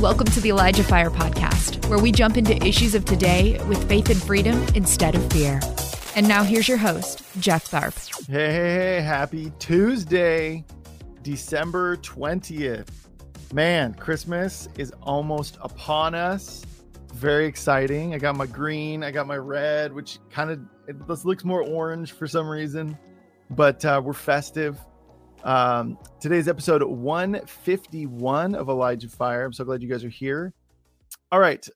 Welcome to the Elijah Fire Podcast, where we jump into issues of today with faith and freedom instead of fear. And now here's your host, Jeff Tharp. Hey, hey, hey, happy Tuesday, December 20th. Man, Christmas is almost upon us. Very exciting. I got my green, I got my red, which kind of looks more orange for some reason, but uh, we're festive. Um, today's episode 151 of Elijah Fire. I'm so glad you guys are here. All right.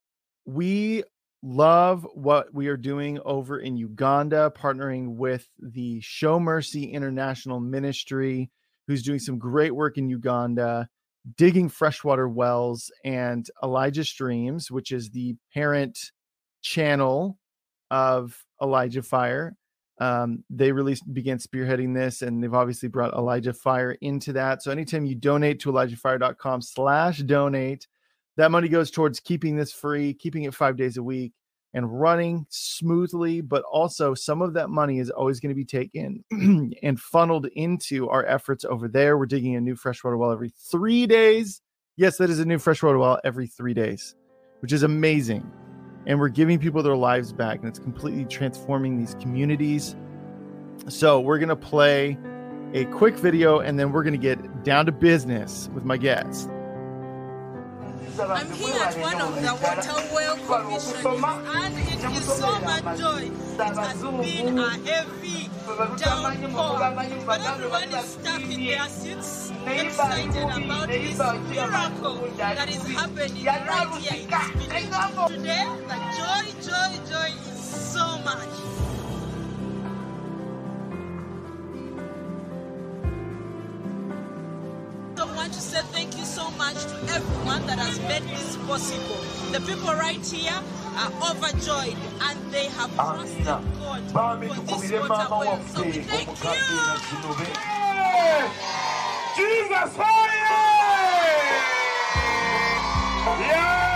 We love what we are doing over in Uganda, partnering with the Show Mercy International Ministry, who's doing some great work in Uganda, digging freshwater wells, and Elijah Streams, which is the parent channel of Elijah Fire um, they really began spearheading this and they've obviously brought elijah fire into that. So anytime you donate to elijahfire.com slash donate that money goes towards keeping this free keeping it five days a week and running smoothly but also some of that money is always going to be taken and funneled into our efforts over there. We're digging a new freshwater well every three days. Yes that is a new freshwater well every three days which is amazing and we're giving people their lives back and it's completely transforming these communities. So we're going to play a quick video and then we're going to get down to business with my guests I'm here at one of the water well commissions, and it is so much joy. It has been a heavy downpour, but everyone is stuck in their seats, excited about this miracle that is happening right here in. Today, the joy, joy, joy is so much. Want to say thank you so much to everyone that has made this possible. The people right here are overjoyed and they have trusted God for this water well. So we thank you. Jesus fire! Yeah!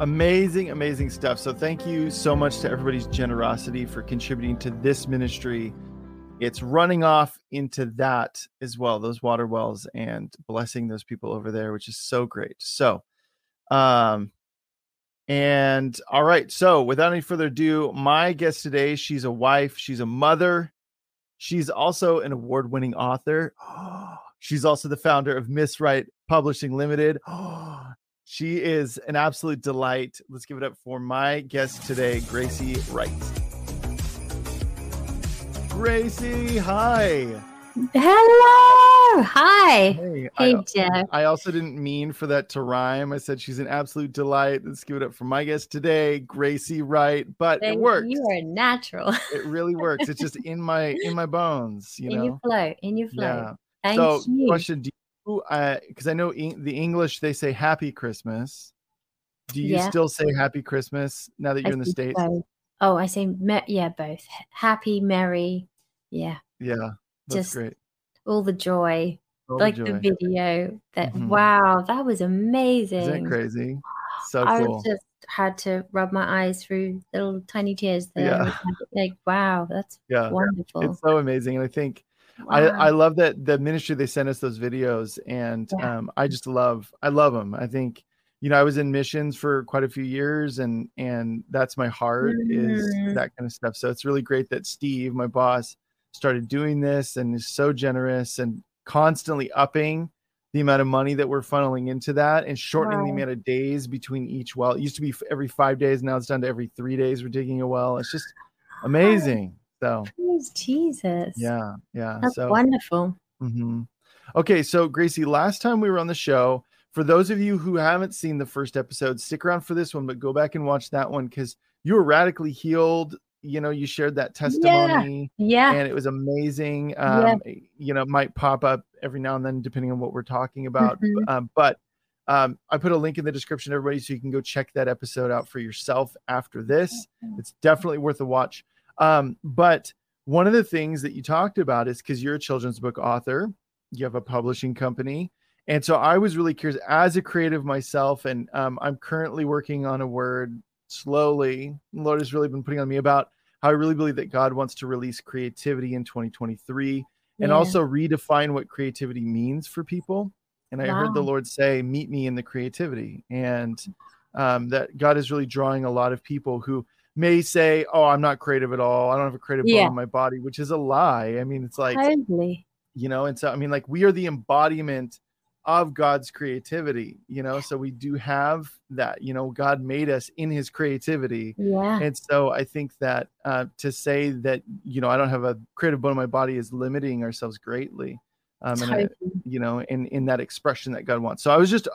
amazing amazing stuff so thank you so much to everybody's generosity for contributing to this ministry it's running off into that as well those water wells and blessing those people over there which is so great. So um and all right so without any further ado my guest today she's a wife she's a mother she's also an award-winning author. She's also the founder of Miss Wright publishing limited. She is an absolute delight. Let's give it up for my guest today gracie wright Gracie, hi. Hello. Hi. Hey, Hey, I, Jeff. I also didn't mean for that to rhyme. I said she's an absolute delight. Let's give it up for my guest today, Gracie Wright. But Thank it works. You are natural. It really works. It's just in my in my bones, you in know. your flow. In your flow. Yeah. Thank so, you. question: Do you? Uh, because I know the English they say Happy Christmas. Do you Yeah. still say Happy Christmas now that you're in the states? both. Oh, I say me- yeah, both. Happy, merry. Yeah. Yeah, that's Just great. all the joy. All like the joy. video. That Mhm. wow, that was amazing. Isn't crazy? So I cool. just had to rub my eyes through little tiny tears there. Yeah. Like, wow, that's Yeah, wonderful. it's so amazing, and I think I, Wow. I love that the ministry they sent us those videos and Yeah. um, I just love I love them. I think you know I was in missions for quite a few years and and that's my heart is Mhm. that kind of stuff. So it's really great that Steve, my boss, started doing this and is so generous and constantly upping the amount of money that we're funneling into that and shortening the amount of days between each well. It used to be every five days, now it's down to every three days we're digging a well. It's just amazing. So Praise Jesus. yeah, yeah. That's so wonderful. hmm Okay, so Gracie, last time we were on the show, for those of you who haven't seen the first episode, stick around for this one, but go back and watch that one because you were radically healed. You know, you shared that testimony Yeah. yeah. and it was amazing. Um, You know, it might pop up every now and then depending on what we're talking about. Mhm. Um, but um, I put a link in the description, everybody, so you can go check that episode out for yourself after this. It's definitely worth a watch. Um, but one of the things that you talked about is because you're a children's book author, you have a publishing company. And so I was really curious as a creative myself, and um, I'm currently working on a word slowly. the Lord has really been putting on me about how I really believe that God wants to release creativity in 2023. and Yeah. also redefine what creativity means for people. And I heard the Lord say, "Meet me in the creativity," and um, that God is really drawing a lot of people who may say, "Oh, I'm not creative at all. I don't have a creative bone in my body," which is a lie. I mean, it's like totally. you know, and so I mean, like we are the embodiment of God's creativity, you know, so we do have that. You know, God made us in His creativity, Yeah. and so I think that uh, to say that you know I don't have a creative bone in my body is limiting ourselves greatly. Um, and I- totally. you know, in in that expression that God wants. So I was just,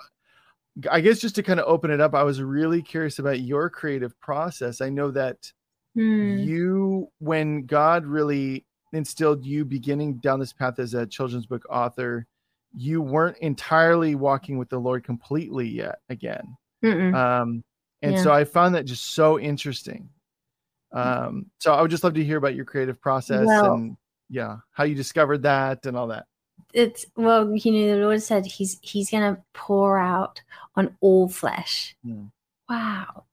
I guess, just to kind of open it up, I was really curious about your creative process. I know that Hmm. you, when God really instilled you beginning down this path as a children's book author, you weren't entirely walking with the Lord completely yet. Again, Mm-mm. um, and Yeah. so I found that just so interesting. Um, so I would just love to hear about your creative process Well- and yeah, how you discovered that and all that. it's well you know the lord said he's he's gonna pour out on all flesh Mm. wow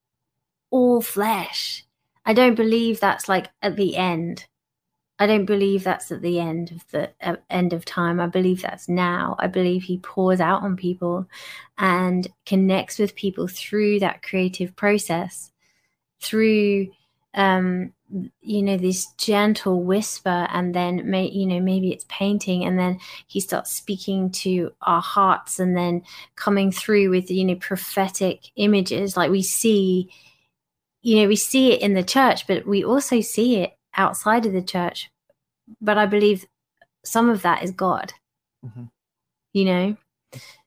all flesh i don't believe that's like at the end i don't believe that's at the end of the uh, end of time. I believe that's now. I believe he pours out on people and connects with people through that creative process through um you know this gentle whisper and then may you know maybe it's painting and then he starts speaking to our hearts and then coming through with you know prophetic images. Like we see you know we see it in the church but we also see it outside of the church but i believe some of that is god Mhm. you know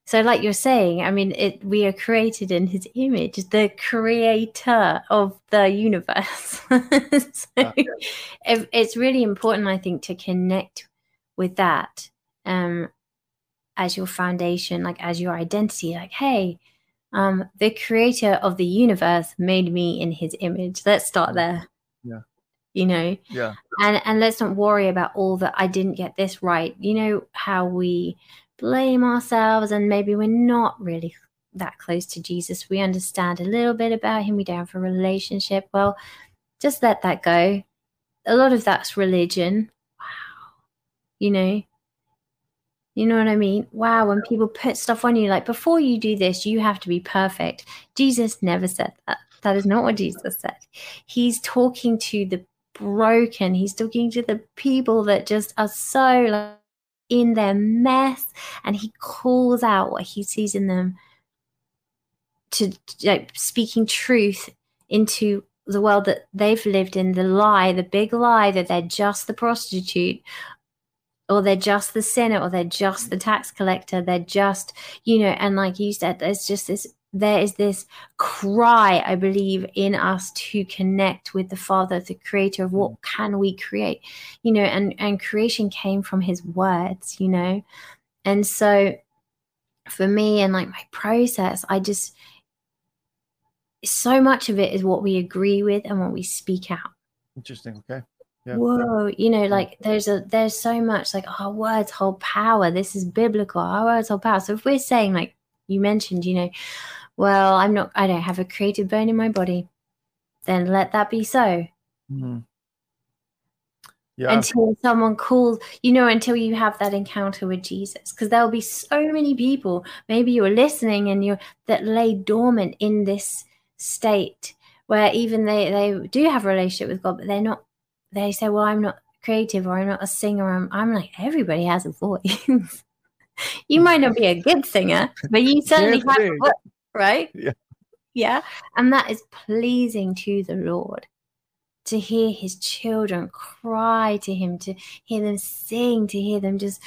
so like you're saying i mean it we are created in his image the creator of the universe so Yeah. it, it's really important i think to connect with that um as your foundation like as your identity like hey um the creator of the universe made me in his image let's start there Yeah. You know? Yeah. and and let's not worry about all that i didn't get this right. You know how we blame ourselves and maybe we're not really that close to jesus. We understand a little bit about him. We don't have a relationship. Well just let that go. A lot of that's religion. Wow. You know? You know what i mean? Wow when people put stuff on you like before you do this you have to be perfect. Jesus never said that. That is not what jesus said. He's talking to the broken. He's talking to the people that just are so like in their mess and he calls out what he sees in them to like speaking truth into the world that they've lived in the lie the big lie that they're just the prostitute or they're just the sinner or they're just the tax collector they're just you know and like you said there's just this there is this cry i believe in us to connect with the father the creator of what mm. can we create? You know and and creation came from his words you know? And so for me and like my process i just so much of it is what we agree with and what we speak out. Interesting. Okay. Yeah. whoa you know like there's a there's so much like our words hold power. This is biblical. Our words hold power. So if we're saying like you mentioned you know well i'm not i don't have a creative bone in my body. Then let that be so. Mhm. Yeah. until someone calls you know until you have that encounter with jesus because there'll be so many people maybe you're listening and you're that lay dormant in this state where even they they do have a relationship with god but they're not they say well i'm not creative or i'm not a singer. I'm, I'm like everybody has a voice. You might not be a good singer but you certainly have a voice right? Yeah. yeah. And that is pleasing to the lord to hear his children cry to him, to hear them sing, to hear them just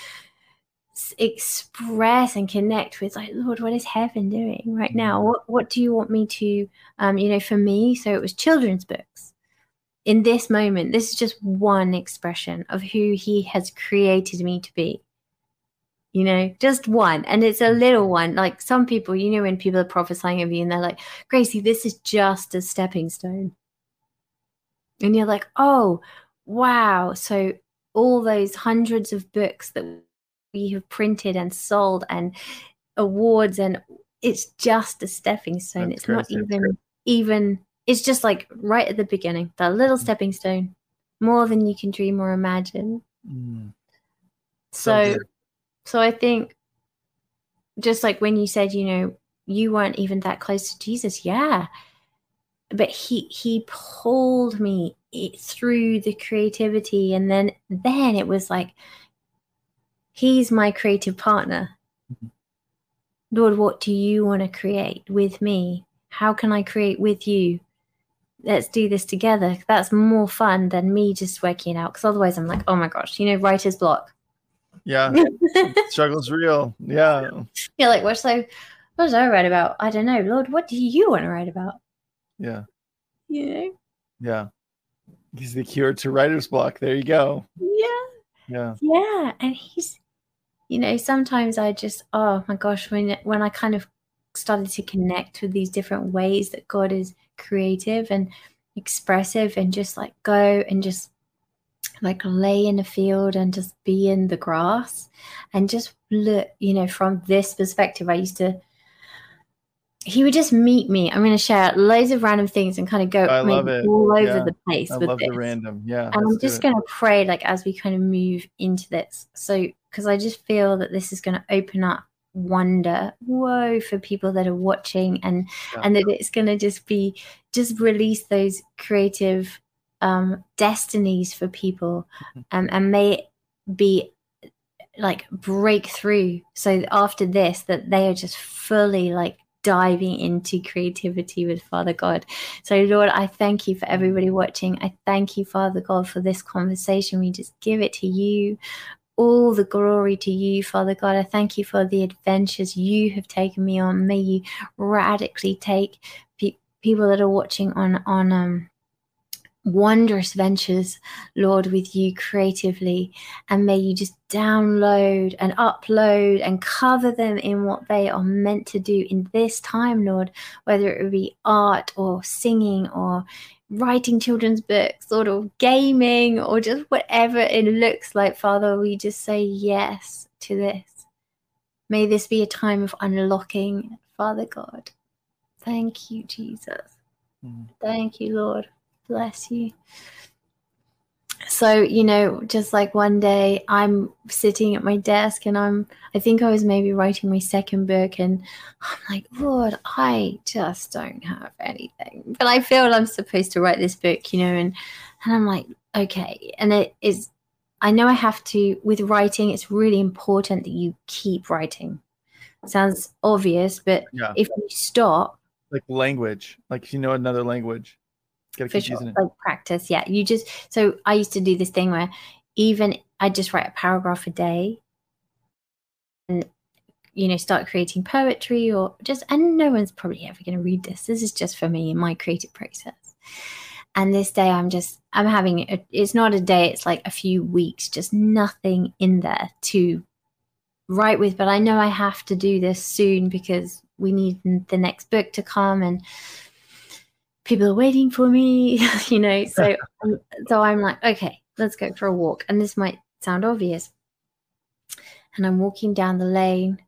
express and connect with like lord what is heaven doing right now? What what do you want me to um you know for me? So it was children's books. In this moment this is just one expression of who he has created me to be you know just one and it's a little one. Like some people you know when people are prophesying of you and they're like gracie this is just a stepping stone. And you're like oh wow. So all those hundreds of books that we have printed and sold and awards and it's just a stepping stone. That's it's not crazy. even even it's just like right at the beginning that little Mm. stepping stone. More than you can dream or imagine. Mm. So, so I think just like when you said, you know, you weren't even that close to Jesus. Yeah. But he he pulled me through the creativity and then then it was like he's my creative partner. Mm-hmm. Lord, what do you want to create with me? How can I create with you? Let's do this together. That's more fun than me just working out. Because otherwise, I'm like, oh my gosh, you know, writer's block. Yeah, struggle's real. Yeah, you're like, what's so? What should I write about? I don't know, Lord. What do you want to write about? Yeah. You know. Yeah. He's the cure to writer's block. There you go. Yeah. Yeah. Yeah, and he's, you know, sometimes I just, oh my gosh, when when I kind of started to connect with these different ways that God is creative and expressive, and just like go and just like lay in a field and just be in the grass and just look, you know, from this perspective. I used to, he would just meet me. I'm going to share loads of random things and kind of go all over yeah. the place. I with love this. the random. Yeah. And I'm just going to pray, like, as we kind of move into this. So, because I just feel that this is going to open up wonder whoa for people that are watching and yeah. and that it's going to just be just release those creative um, destinies for people mm-hmm. um, and may be like breakthrough so after this that they are just fully like diving into creativity with father god so lord i thank you for everybody mm-hmm. watching i thank you father god for this conversation we just give it to you all the glory to you, Father God. I thank you for the adventures you have taken me on. May you radically take pe- people that are watching on on um, wondrous ventures, Lord, with you creatively. And may you just download and upload and cover them in what they are meant to do in this time, Lord, whether it be art or singing or writing children's books or gaming or just whatever it looks like, Father, we just say yes to this. May this be a time of unlocking, Father God. Thank you, Jesus. Mm. Thank you, Lord bless you. So, you know, just like one day I'm sitting at my desk and I'm, I think I was maybe writing my second book and I'm like, Lord, I just don't have anything. But I feel I'm supposed to write this book, you know, and, and I'm like, okay. And it is, I know I have to, with writing, it's really important that you keep writing. sounds obvious, but yeah. if you stop, like language, like if you know another language like practice. Yeah you just so i used to do this thing where even i just write a paragraph a day and you know start creating poetry or just and no one's probably ever going to read this. This is just for me in my creative process. And this day i'm just i'm having a, it's not a day it's like a few weeks just nothing in there to write with but i know i have to do this soon because we need the next book to come and people are waiting for me, you know. So, so I'm like, okay, let's go for a walk. And this might sound obvious. And I'm walking down the lane.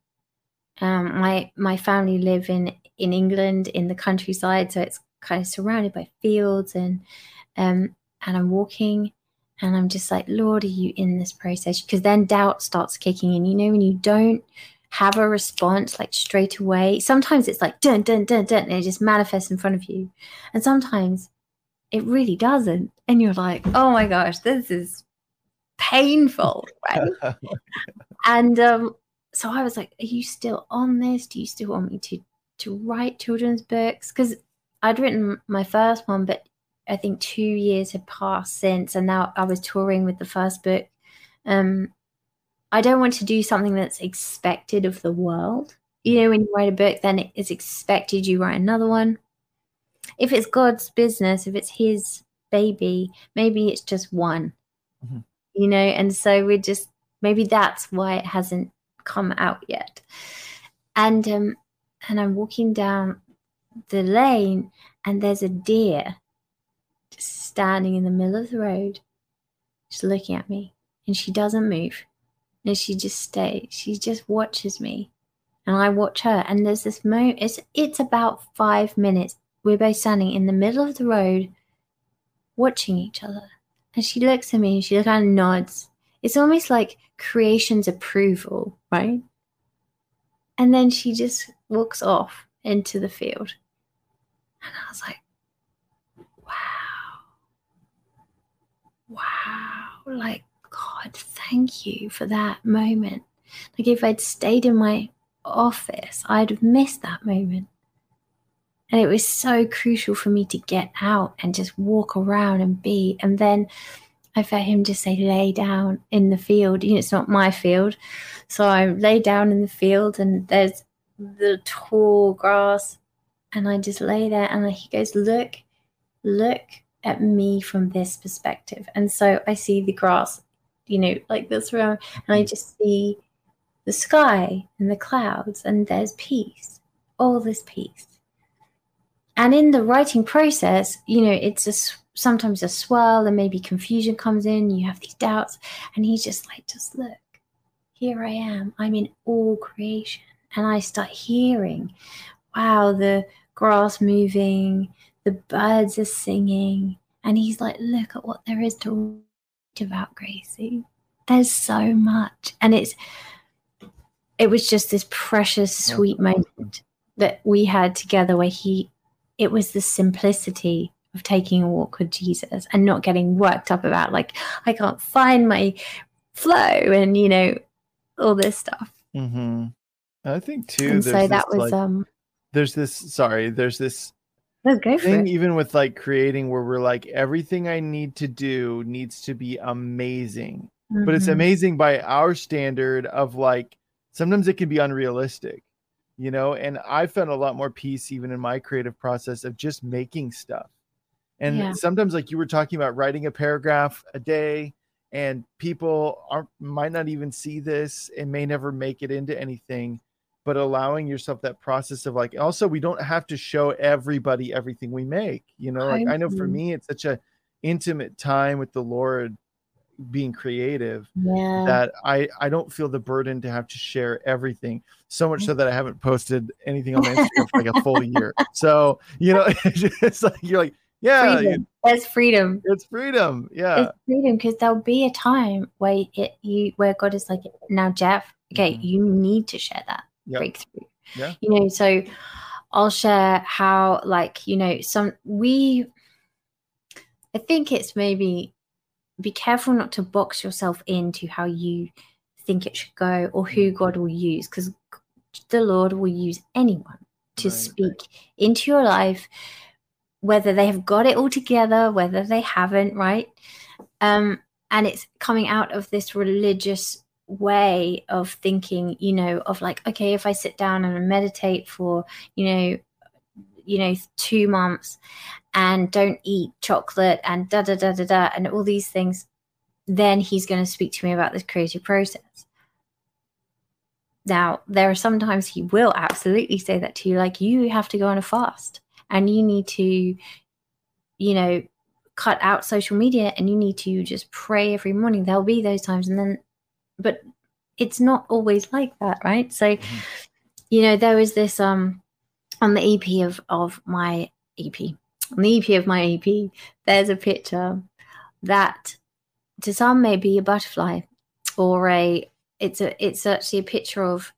Um, my my family live in in England in the countryside, so it's kind of surrounded by fields and um, and I'm walking and I'm just like, Lord, are you in this process? Because then doubt starts kicking in. You know, when you don't have a response like straight away. Sometimes it's like dun dun dun dun and it just manifests in front of you. And sometimes it really doesn't. And you're like, oh my gosh, this is painful, right? and um, so I was like, are you still on this? Do you still want me to to write children's books? Because I'd written my first one, but I think two years had passed since, and now I was touring with the first book. Um, I don't want to do something that's expected of the world. You know, when you write a book, then it's expected you write another one. If it's God's business, if it's His baby, maybe it's just one. Mm-hmm. You know, and so we're just maybe that's why it hasn't come out yet. And um, and I'm walking down the lane, and there's a deer just standing in the middle of the road, just looking at me, and she doesn't move and she just stays. She just watches me, and I watch her. And there's this moment. It's it's about five minutes. We're both standing in the middle of the road, watching each other. And she looks at me and she kind of nods. it's almost like creation's approval, right? And then she just walks off into the field. And I was like, wow. Wow. Like, God, thank you for that moment. Like, if I'd stayed in my office, I'd have missed that moment. And it was so crucial for me to get out and just walk around and be. And then I felt him just say, lay down in the field. You know, it's not my field. So I lay down in the field and there's the tall grass. And I just lay there and he goes, look, look at me from this perspective. And so I see the grass, you know, like this around, and I mm-hmm. just see the sky and the clouds, and there's peace, all this peace. And in the writing process you know it's a sometimes a swirl and maybe confusion comes in you have these doubts and he's just like just look here i am i'm in all creation. And i start hearing wow the grass moving the birds are singing and he's like look at what there is to about gracie there's so much and it's it was just this precious sweet moment that we had together where he it was the simplicity of taking a walk with Jesus and not getting worked up about like I can't find my flow and you know all this stuff. Mm-hmm. I think too. And so that was like, um. There's this. Sorry. There's this. Let's go thing, even with like creating where we're like everything I need to do needs to be amazing, mm-hmm. but it's mm-hmm. amazing by our standard of like sometimes it can be unrealistic you know and i found a lot more peace even in my creative process of just making stuff and yeah. sometimes like you were talking about writing a paragraph a day and people aren't might not even see this and may never make it into anything but allowing yourself that process of like also we don't have to show everybody everything we make you know like i know for me it's such a intimate time with the lord being creative yeah. that I I don't feel the burden to have to share everything. So much so that I haven't posted anything on my Instagram for like a full year. So you know, it's like you're like, yeah, freedom. There's freedom. It's freedom. Yeah, it's freedom because there'll be a time where it you where God is like, now Jeff, okay, mm-hmm. you need to share that yep. breakthrough. Yeah, you know, so I'll share how like you know some we. I think it's maybe be careful not to box yourself into how you think it should go or who mm. God will use because the Lord will use anyone to right, speak right. into your life, whether they have got it all together, whether they haven't, right? Um, and it's coming out of this religious way of thinking, you know, of like, okay, if I sit down and meditate for, you know, you know, two months and don't eat chocolate and da da da da da and all these things, then he's going to speak to me about this creative process. Now, there are sometimes he will absolutely say that to you, like you have to go on a fast and you need to, you know, cut out social media and you need to just pray every morning. There'll be those times, and then, but it's not always like that, right? So, mm-hmm. you know, there was this um on the EP of of my EP on the EP of my EP, there's a picture that to some may be a butterfly or a it's a it's actually a picture of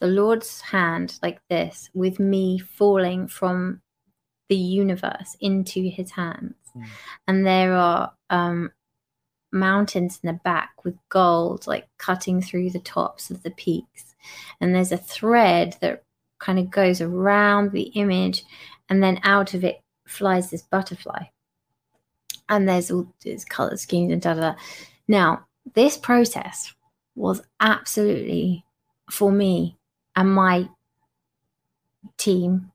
the Lord's hand like this with me falling from the universe into his hands. Mm. And there are um, mountains in the back with gold like cutting through the tops of the peaks. And there's a thread that kind of goes around the image and then out of it flies this butterfly. And there's all these color schemes and da da da. Now, this process was absolutely for me and my team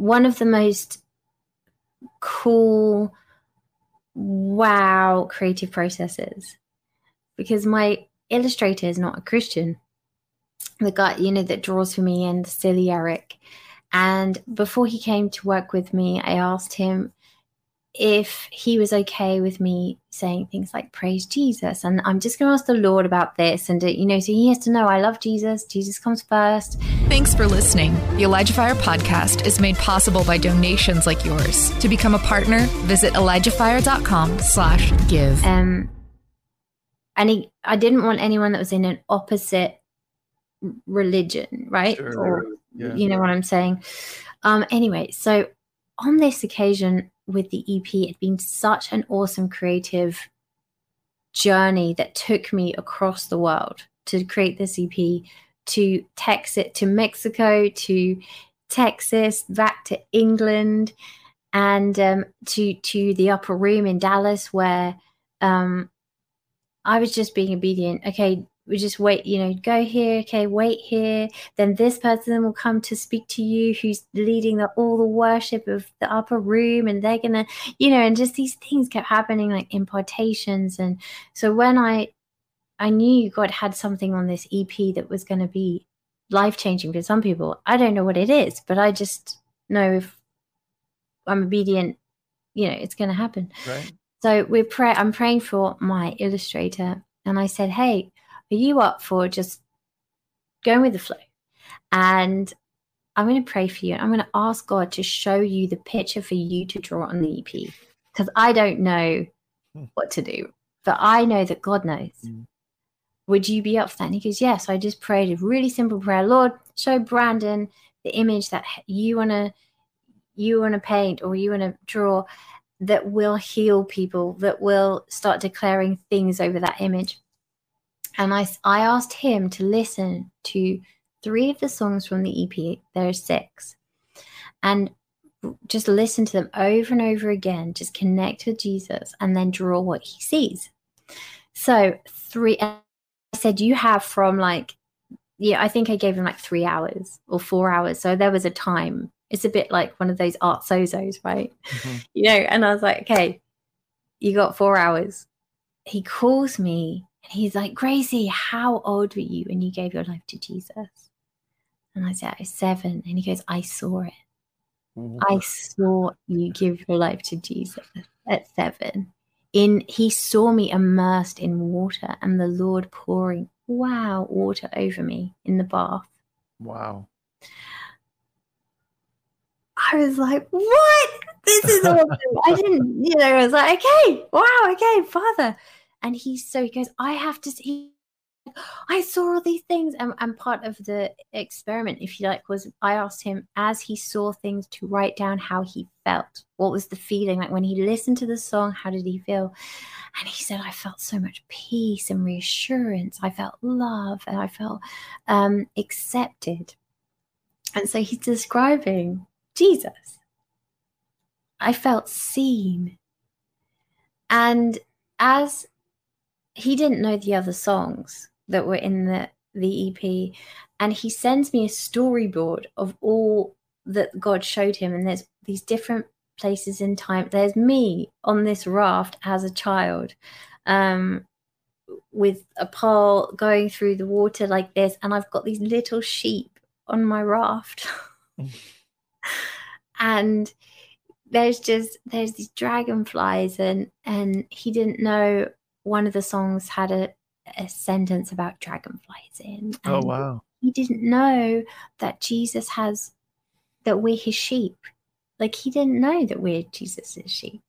one of the most cool wow creative processes. Because my illustrator is not a christian. The guy you know that draws for me and silly eric. And before he came to work with me, I asked him if he was okay with me saying things like praise jesus and i'm just going to ask the lord about this and uh, you know so he has to know i love jesus jesus comes first thanks for listening the elijah fire podcast is made possible by donations like yours to become a partner visit elijahfire.com slash give um and he I didn't want anyone that was in an opposite religion, right? Sure. Or Yeah. you know what I'm saying. Um, anyway, so on this occasion with the EP, it'd been such an awesome creative journey that took me across the world to create this EP, to text it to Mexico, to Texas, back to England, and um, to to the upper room in Dallas, where um, I was just being obedient. Okay, we just wait, you know, go here, okay, wait here. Then this person will come to speak to you who's leading the, all the worship of the upper room, and they're gonna, you know, and just these things kept happening like impartations. And so when I I knew God had something on this EP that was gonna be life changing for some people. I don't know what it is, but I just know if I'm obedient, you know, it's gonna happen. Right. So we're pray I'm praying for my illustrator and I said, Hey, are you up for just going with the flow? And I'm going to pray for you. I'm going to ask God to show you the picture for you to draw on the EP because I don't know Hmm. what to do, but I know that God knows. Mm. Would you be up for that? And he goes, Yes. I just prayed a really simple prayer. Lord, show Brandon the image that you want to you want to paint or you want to draw that will heal people, that will start declaring things over that image. And I, I asked him to listen to three of the songs from the EP, there are six, and just listen to them over and over again, just connect with Jesus and then draw what he sees. So, three, I said, you have from like, yeah, I think I gave him like three hours or four hours. So there was a time. It's a bit like one of those art sozos, right? Mhm. you know, and I was like, okay, you got four hours. He calls me and he's like, Gracie, how old were you when you gave your life to Jesus? And I said, I was seven. And he goes, I saw it. Mm-hmm. I saw you give your life to Jesus at seven. In he saw me immersed in water and the Lord pouring wow water over me in the bath. Wow. I was like, what? This is awesome. I didn't, you know, I was like, okay, wow, okay, father. And he's so he goes, I have to see. I saw all these things. And, and part of the experiment, if you like, was I asked him as he saw things to write down how he felt. What was the feeling? Like when he listened to the song, how did he feel? And he said, I felt so much peace and reassurance. I felt love and I felt um, accepted. And so he's describing Jesus. I felt seen. And as he didn't know the other songs that were in the, the EP, and he sends me a storyboard of all that God showed him. And there's these different places in time. There's me on this raft as a child. Um, with a pole going through the water like this, and I've got these little sheep on my raft. and there's just there's these dragonflies and and he didn't know one of the songs had a, a sentence about dragonflies in Oh wow. he didn't know that jesus has that we're his sheep like he didn't know that we're jesus's sheep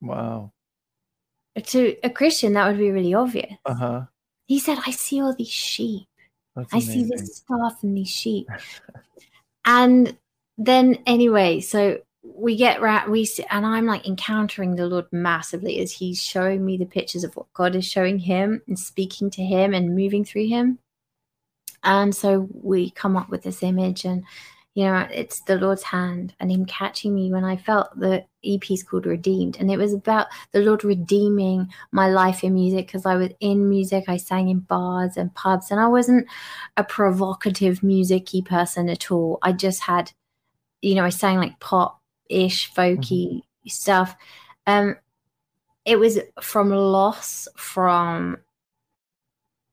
Wow. to a christian that would be really obvious Uh huh. he said i see all these sheep That's I see amazing. this staff and these sheep. and then anyway, so we get right we and I'm like encountering the Lord massively as He's showing me the pictures of what God is showing Him and speaking to Him and moving through Him. And so we come up with this image, and you know, it's the Lord's hand and Him catching me when I felt the is called Redeemed, and it was about the Lord redeeming my life in music because I was in music. I sang in bars and pubs, and I wasn't a provocative musicy person at all. I just had, you know, I sang like pop ish, folky stuff. Um, it was from loss, from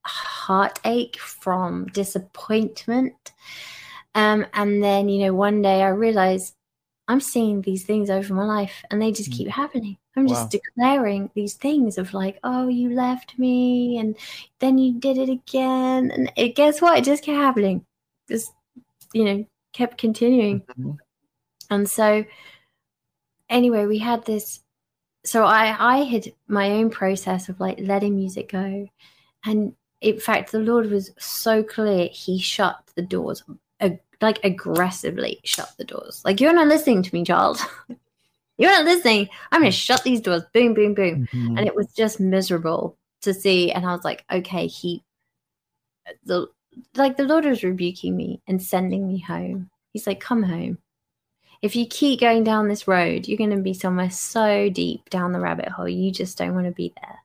heartache, from disappointment. Um, and then, you know, one day I realized I'm seeing these things over my life and they just Mm. keep happening. I'm just Wow. declaring these things of like, oh, you left me and then you did it again. And it, guess what? It just kept happening. Just, you know, kept continuing. Mhm. And so, anyway, we had this. So I I had my own process of like letting music go, And in fact, the Lord was so clear, he shut the doors, like aggressively shut the doors. Like, you're not listening to me, child. you're not listening. I'm going to shut these doors. Boom, boom, boom. Mm-hmm. And it was just miserable to see. And I was like, okay, he, the, like the Lord was rebuking me and sending me home. He's like, come home. If you keep going down this road, you're going to be somewhere so deep down the rabbit hole. You just don't want to be there.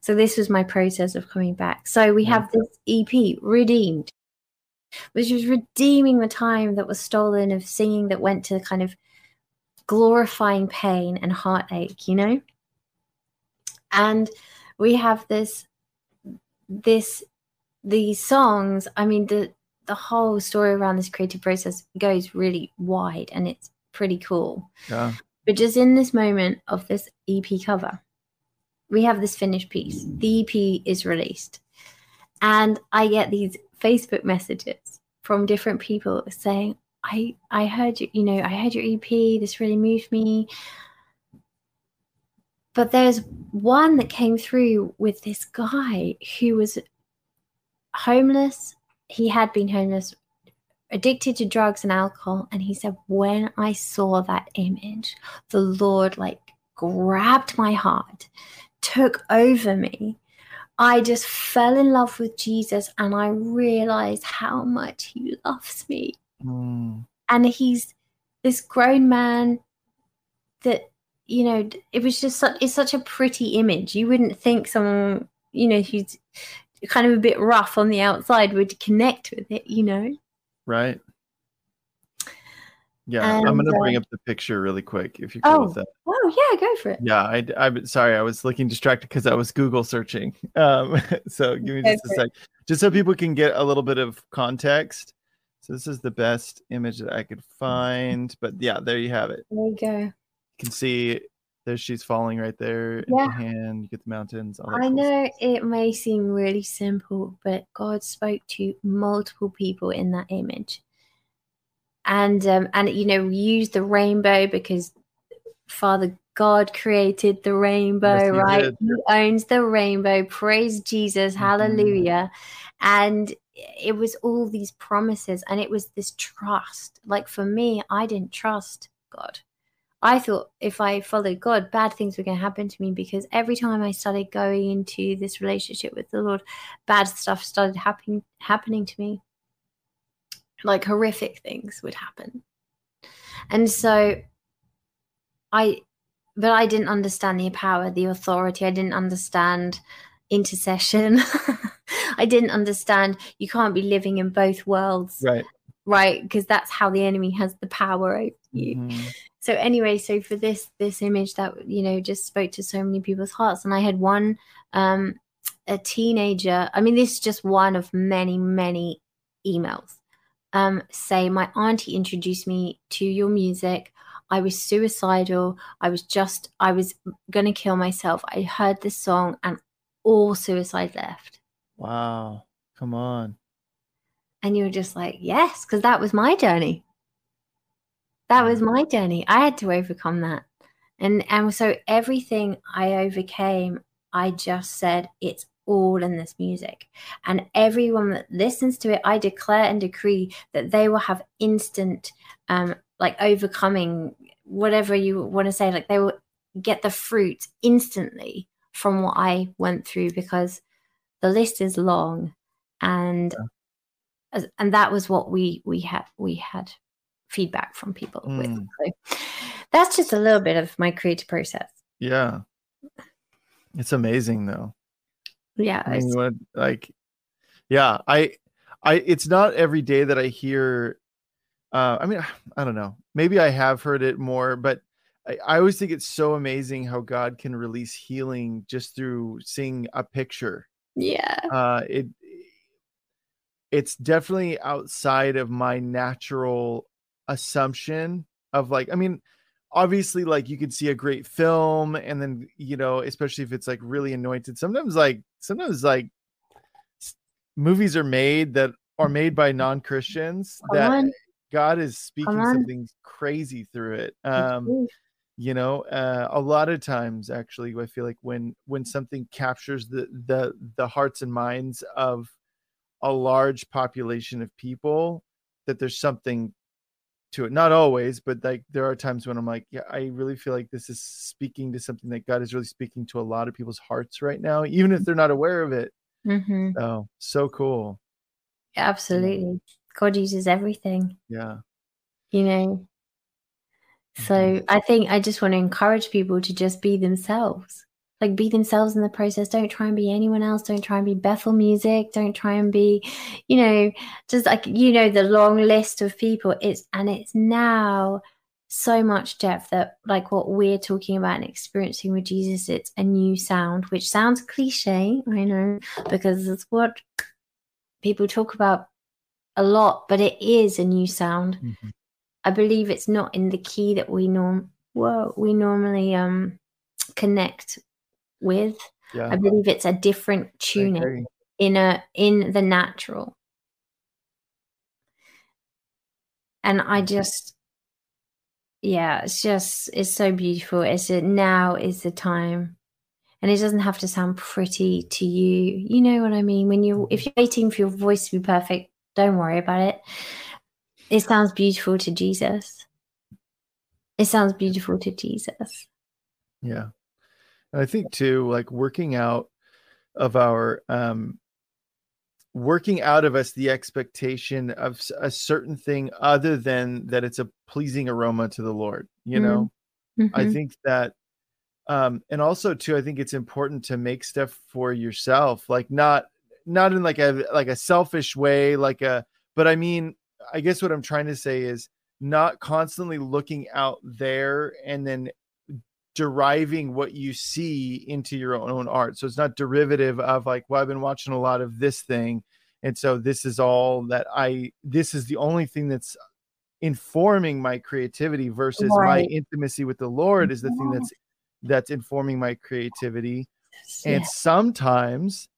So this was my process of coming back. So we mm. have this EP, Redeemed, which was redeeming the time that was stolen of singing that went to kind of glorifying pain and heartache, you know? And we have this this these songs, I mean the the whole story around this creative process goes really wide and it's pretty cool. Yeah. But just in this moment of this EP cover, we have this finished piece. The EP is released. And I get these Facebook messages from different people saying, I I heard you, you know, I heard your EP, this really moved me. But there's one that came through with this guy who was homeless. He had been homeless, addicted to drugs and alcohol. And he said, when I saw that image, the Lord like grabbed my heart took over me. I just fell in love with Jesus and I realized how much he loves me. Mm. And he's this grown man that, you know, it was just such, it's such a pretty image. You wouldn't think someone, you know, who's kind of a bit rough on the outside would connect with it, you know? Right. Yeah, and, I'm gonna bring uh, up the picture really quick if you're cool oh, with that. Oh yeah, go for it. Yeah, I, I'm sorry, I was looking distracted because I was Google searching. Um, so give me just a sec, just so people can get a little bit of context. So this is the best image that I could find, but yeah, there you have it. There you go. You can see there she's falling right there yeah. in hand. You get the mountains. I cool know stuff. it may seem really simple, but God spoke to multiple people in that image and um, and you know we use the rainbow because Father God created the rainbow, yes, right? Did. He owns the rainbow. Praise Jesus, mm-hmm. hallelujah! And it was all these promises, and it was this trust. Like for me, I didn't trust God. I thought if I followed God, bad things were going to happen to me because every time I started going into this relationship with the Lord, bad stuff started happening happening to me like horrific things would happen. And so I, but I didn't understand the power, the authority. I didn't understand intercession. I didn't understand you can't be living in both worlds. Right. Right. Because that's how the enemy has the power over you. Mm-hmm. So anyway, so for this this image that you know just spoke to so many people's hearts, and I had one um a teenager. I mean, this is just one of many, many emails um, say, My auntie introduced me to your music. I was suicidal. I was just, I was going to kill myself. I heard this song and all suicide left. Wow. Come on. And you were just like, Yes, because that was my journey. That was my journey. I had to overcome that. And and so everything I overcame, I just said, It's all in this music. And everyone that listens to it, I declare and decree that they will have instant, um, like overcoming whatever you want to say, like they will get the fruit instantly from what I went through because the list is long and yeah. And that was what we we had we had feedback from people mm. with. So that's just a little bit of my creative process. Yeah. It's amazing though yeah I mean, what, like yeah i i it's not every day that i hear uh i mean i don't know maybe i have heard it more but I, I always think it's so amazing how god can release healing just through seeing a picture yeah uh it it's definitely outside of my natural assumption of like i mean obviously like you can see a great film and then you know especially if it's like really anointed. Sometimes like sometimes like movies are made that are made by non-christians Come that on. god is speaking something crazy through it. Um you know uh, a lot of times actually i feel like when when something captures the the the hearts and minds of a large population of people that there's something to it not always but like there are times when i'm like yeah i really feel like this is speaking to something that god is really speaking to a lot of people's hearts right now even if they're not aware of it hmm oh so cool Absolutely. God uses everything, yeah you know. So Mhm. I think I just want to encourage people to just be themselves. Like be themselves in the process. Don't try and be anyone else. Don't try and be Bethel music. Don't try and be, you know, just like you know, the long list of people. It's and it's now so much depth that like what we're talking about and experiencing with Jesus, it's a new sound, which sounds cliche, I know, because it's what people talk about a lot, but it is a new sound. Mhm. I believe it's not in the key that we norm whoa, we normally um connect with. yeah I believe it's a different tuning in a in the natural. And I just yeah, it's just it's so beautiful. It's a, now is the time. And it doesn't have to sound pretty to you. You know what I mean? When you if you're waiting for your voice to be perfect, don't worry about it. It sounds beautiful to Jesus. It sounds beautiful to Jesus. Yeah. And I think too, like working out of our um working out of us the expectation of a certain thing other than that it's a pleasing aroma to the Lord, you Mhm. know? I Mhm. think that um and also too, I think it's important to make stuff for yourself, like not not in like a like a selfish way, like a but I mean, I guess what I'm trying to say is not constantly looking out there and then deriving what you see into your own, art. So it's not derivative of like, well, I've been watching a lot of this thing. And so this is all that I, this is the only thing that's informing my creativity versus my intimacy with the Lord is the thing mm-hmm. that's, that's informing my creativity. And Yeah. sometimes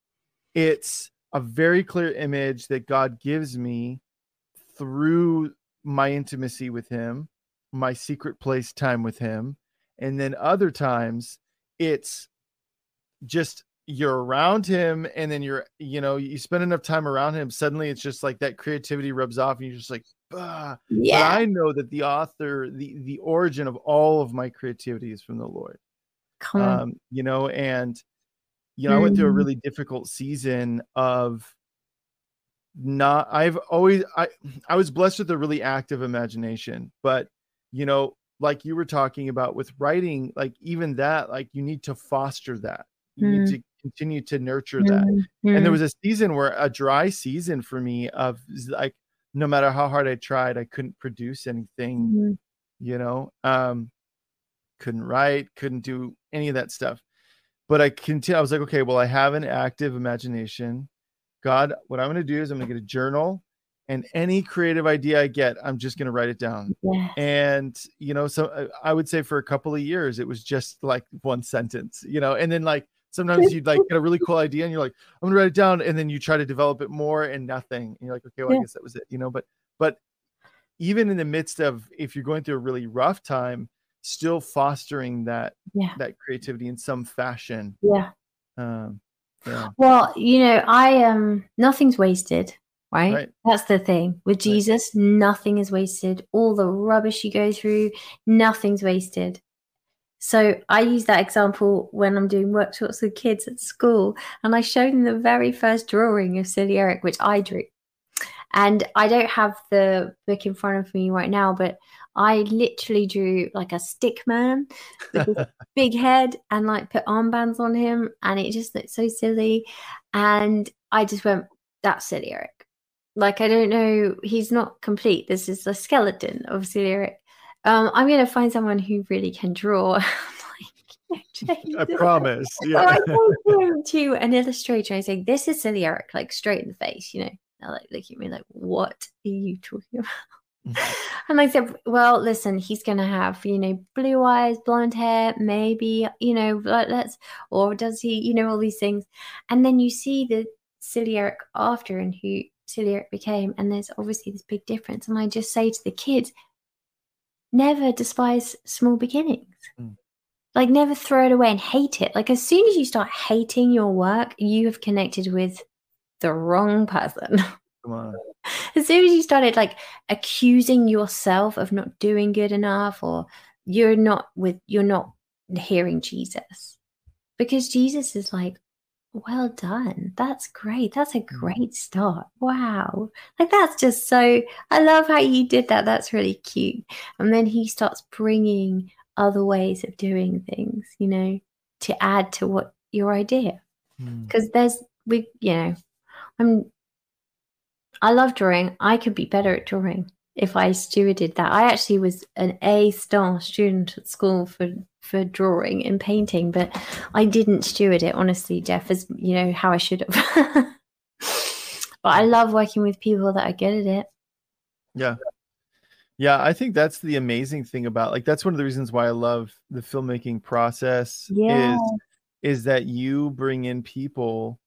it's a very clear image that God gives me through my intimacy with Him, my secret place time with Him. And then other times it's just you're around Him and then you're, you know, you spend enough time around Him. Suddenly it's just like that creativity rubs off and you're just like, ah. But Yeah. I know that the author, the, the origin of all of my creativity is from the Lord Come on. um, you know, and you know, I went through a Mhm. really difficult season of not I've always I I was blessed with a really active imagination, but you know, like you were talking about with writing, like even that, like you need to foster that. You need Mm. to continue to nurture that. Mhm. And there was a season where a dry season for me of like no matter how hard I tried, I couldn't produce anything Mhm. you know um couldn't write couldn't do any of that stuff but i continue i was like okay well i have an active imagination god what i'm going to do is i'm going to get a journal and any creative idea i get i'm just going to write it down Yes. and you know so uh, i would say for a couple of years it was just like one sentence you know and then like sometimes you'd like get a really cool idea and you're like i'm gonna write it down and then you try to develop it more and nothing and you're like okay well i guess that was it you know but but even in the midst of if you're going through a really rough time still fostering that Yeah. that creativity in some fashion Yeah. um yeah Well, you know, I um nothing's wasted, right? Right. That's the thing. With Jesus, nothing is wasted. All the rubbish you go through, nothing's wasted. So I use that example when I'm doing workshops with kids at school, and I show them the very first drawing of Silly Eric, which I drew. And I don't have the book in front of me right now, but I literally drew like a stick man with this big head and like put armbands on him, and it just looked so silly. And I just went, "That's silly Eric." Like I don't know, he's not complete. This is the skeleton of silly Eric. Um, I'm gonna find someone who really can draw. Like, i promise so I yeah go to an illustrator and I say, This is silly Eric, like straight in the face, you know. They're like looking at me like, What are you talking about? and I said, Well, listen, he's gonna have, you know, blue eyes, blonde hair, maybe, you know, like let's or does he, you know, all these things. And then you see the silly Eric after and who silly Eric became, and there's obviously this big difference. And I just say to the kids, never despise small beginnings Mm. Like never throw it away and hate it. Like as soon as you start hating your work, you have connected with the wrong person. Come on. as soon as you started like accusing yourself of not doing good enough or you're not with you're not hearing Jesus. Because Jesus is like, well done. That's great. That's a great start. Wow. Like that's just so I love how you did that. That's really cute. And then he starts bringing other ways of doing things, you know, to add to what your idea. Mm. Because there's we, you know, I'm I love drawing. I could be better at drawing if I stewarded that. I actually was an A star student at school for for drawing and painting, but I didn't steward it honestly, Jeff, as you know how I should have. but I love working with people that are good at it. Yeah. Yeah, I think that's the amazing thing about like that's one of the reasons why I love the filmmaking process Yeah. is is that you bring in people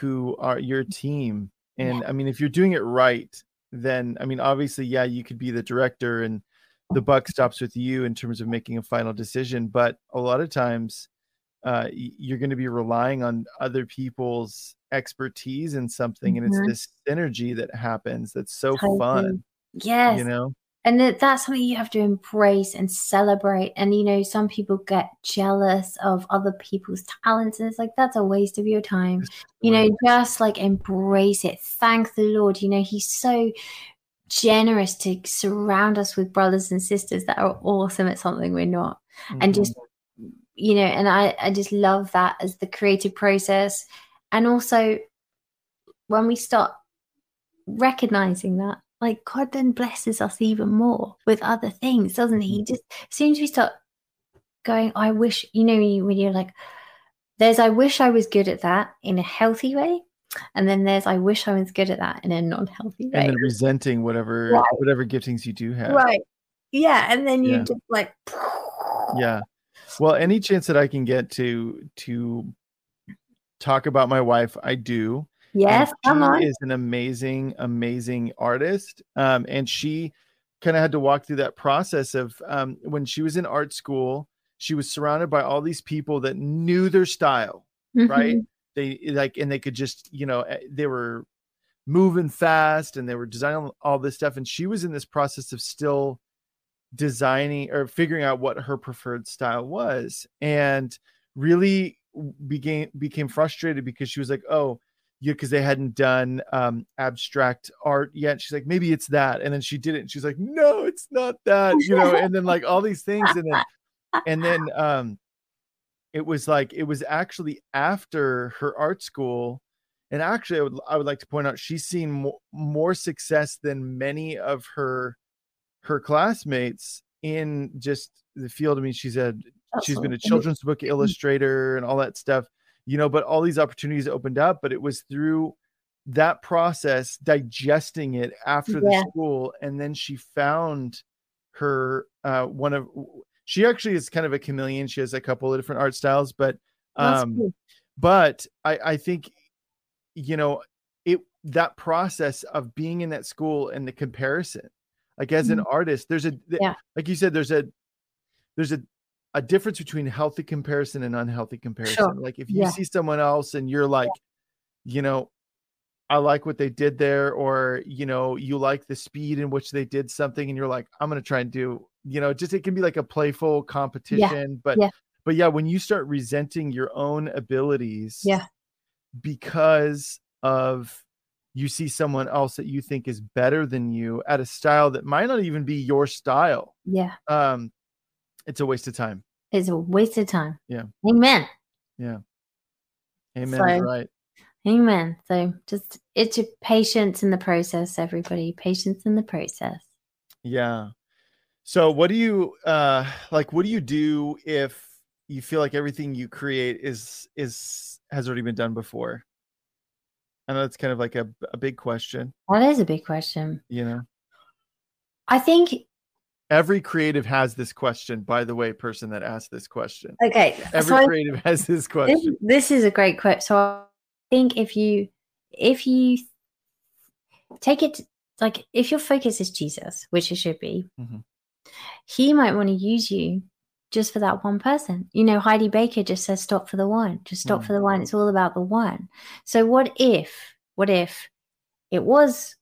who are your team. And I mean if you're doing it right, then I mean obviously yeah, you could be the director and the buck stops with you in terms of making a final decision, but a lot of times uh you're going to be relying on other people's expertise in something and Mhm. it's this synergy that happens that's so Totally. fun, Yes. you know. and that, that's something you have to embrace and celebrate and you know some people get jealous of other people's talents and it's like that's a waste of your time you know just like embrace it thank the lord you know he's so generous to surround us with brothers and sisters that are awesome at something we're not. And just mm-hmm. you know and i i just love that as the creative process. And also when we start recognizing that like god then blesses us even more with other things doesn't he? Mm-hmm. Just as soon as we start going i wish you know when you- when you're like there's i wish i was good at that in a healthy way and then there's i wish i was good at that in a non-healthy way and then resenting whatever Right. whatever giftings you do have. right yeah and then you Yeah. just like Yeah. Well, any chance that I can get to to talk about my wife, I do. Yes come she on is an amazing, amazing artist. Um, and she kind of had to walk through that process of um, when she was in art school, she was surrounded by all these people that knew their style, right? They like, and they could just, you know, eh, they were moving fast and they were designing all this stuff. And she was in this process of still designing or figuring out what her preferred style was and really became became frustrated because she was like oh yeah because they hadn't done um abstract art yet she's like maybe it's that and then she did it and she's like no it's not that you know and then like all these things and then and then um it was like it was actually after her art school. And actually i would i would like to point out she's seen more, more success than many of her her classmates in just the field. I mean she's had she's been a children's book illustrator and all that stuff you know but all these opportunities opened up but it was through that process digesting it after the school and then she found her uh one of she actually is kind of a chameleon she has a couple of different art styles but um cool. but i i think you know it that process of being in that school and the comparison like as an artist there's a Mm-hmm. Yeah. like you said there's a there's a a difference between healthy comparison and unhealthy comparison Sure. like if you Yeah. see someone else and you're like you know i like what they did there or you know you like the speed in which they did something and you're like i'm going to try and do you know just it can be like a playful competition but Yeah. but yeah when you start resenting your own abilities Yeah. because of you see someone else that you think is better than you at a style that might not even be your style yeah um it's a waste of time it's a waste of time Yeah. amen yeah amen So- right Amen. So just it's your patience in the process, everybody. Patience in the process. yeah so what do you uh like what do you do if you feel like everything you create is is has already been done before i know it's kind of like a, a big question That is a big question. you know I think every creative has this question by the way person that asked this question okay. every so creative has this this, question this is a great quote. So I think if you if you take it like if your focus is Jesus, which it should be, Mhm. He might want to use you just for that one person. You know, Heidi Baker just says stop for the one, just stop mm. for the one. It's all about the one. So what if, what if it was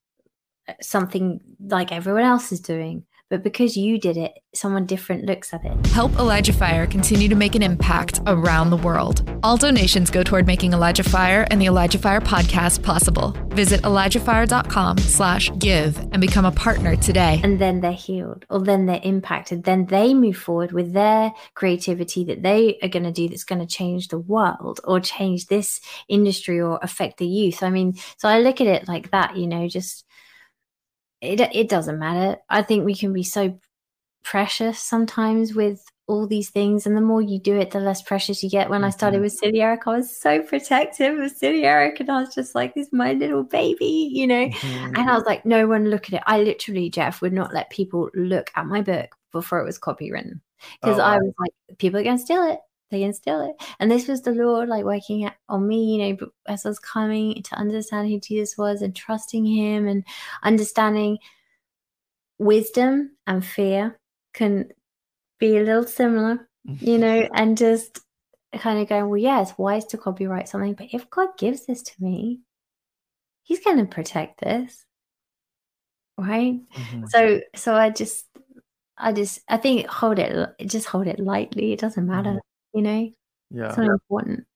something like everyone else is doing? But because you did it, someone different looks at it. Help Elijah Fire continue to make an impact around the world. All donations go toward making Elijah Fire and the Elijah Fire podcast possible. Visit ElijahFire.com slash give and become a partner today. And then they're healed or then they're impacted. Then they move forward with their creativity that they are going to do that's going to change the world or change this industry or affect the youth. I mean, so I look at it like that, you know, just it it doesn't matter. I think we can be so precious sometimes with all these things, and the more you do it, the less precious you get. When I started mm-hmm. with Silly Eric, I was so protective of Silly Eric, and I was just like, "This is my little baby," you know. Mm-hmm. And I was like, "No one look at it." I literally, Jeff, would not let people look at my book before it was copywritten because oh, I was like, "People are going to steal it." They instill it. And this was the Lord like working on me, you know, as I was coming to understand who Jesus was and trusting him and understanding wisdom and fear can be a little similar, you know, and just kind of going, well, yeah, it's wise to copyright something, but if God gives this to me, he's going to protect this. Right. Mm-hmm. So, so I just, I just, I think hold it, just hold it lightly. It doesn't matter. Mm-hmm you know? Yeah. So important.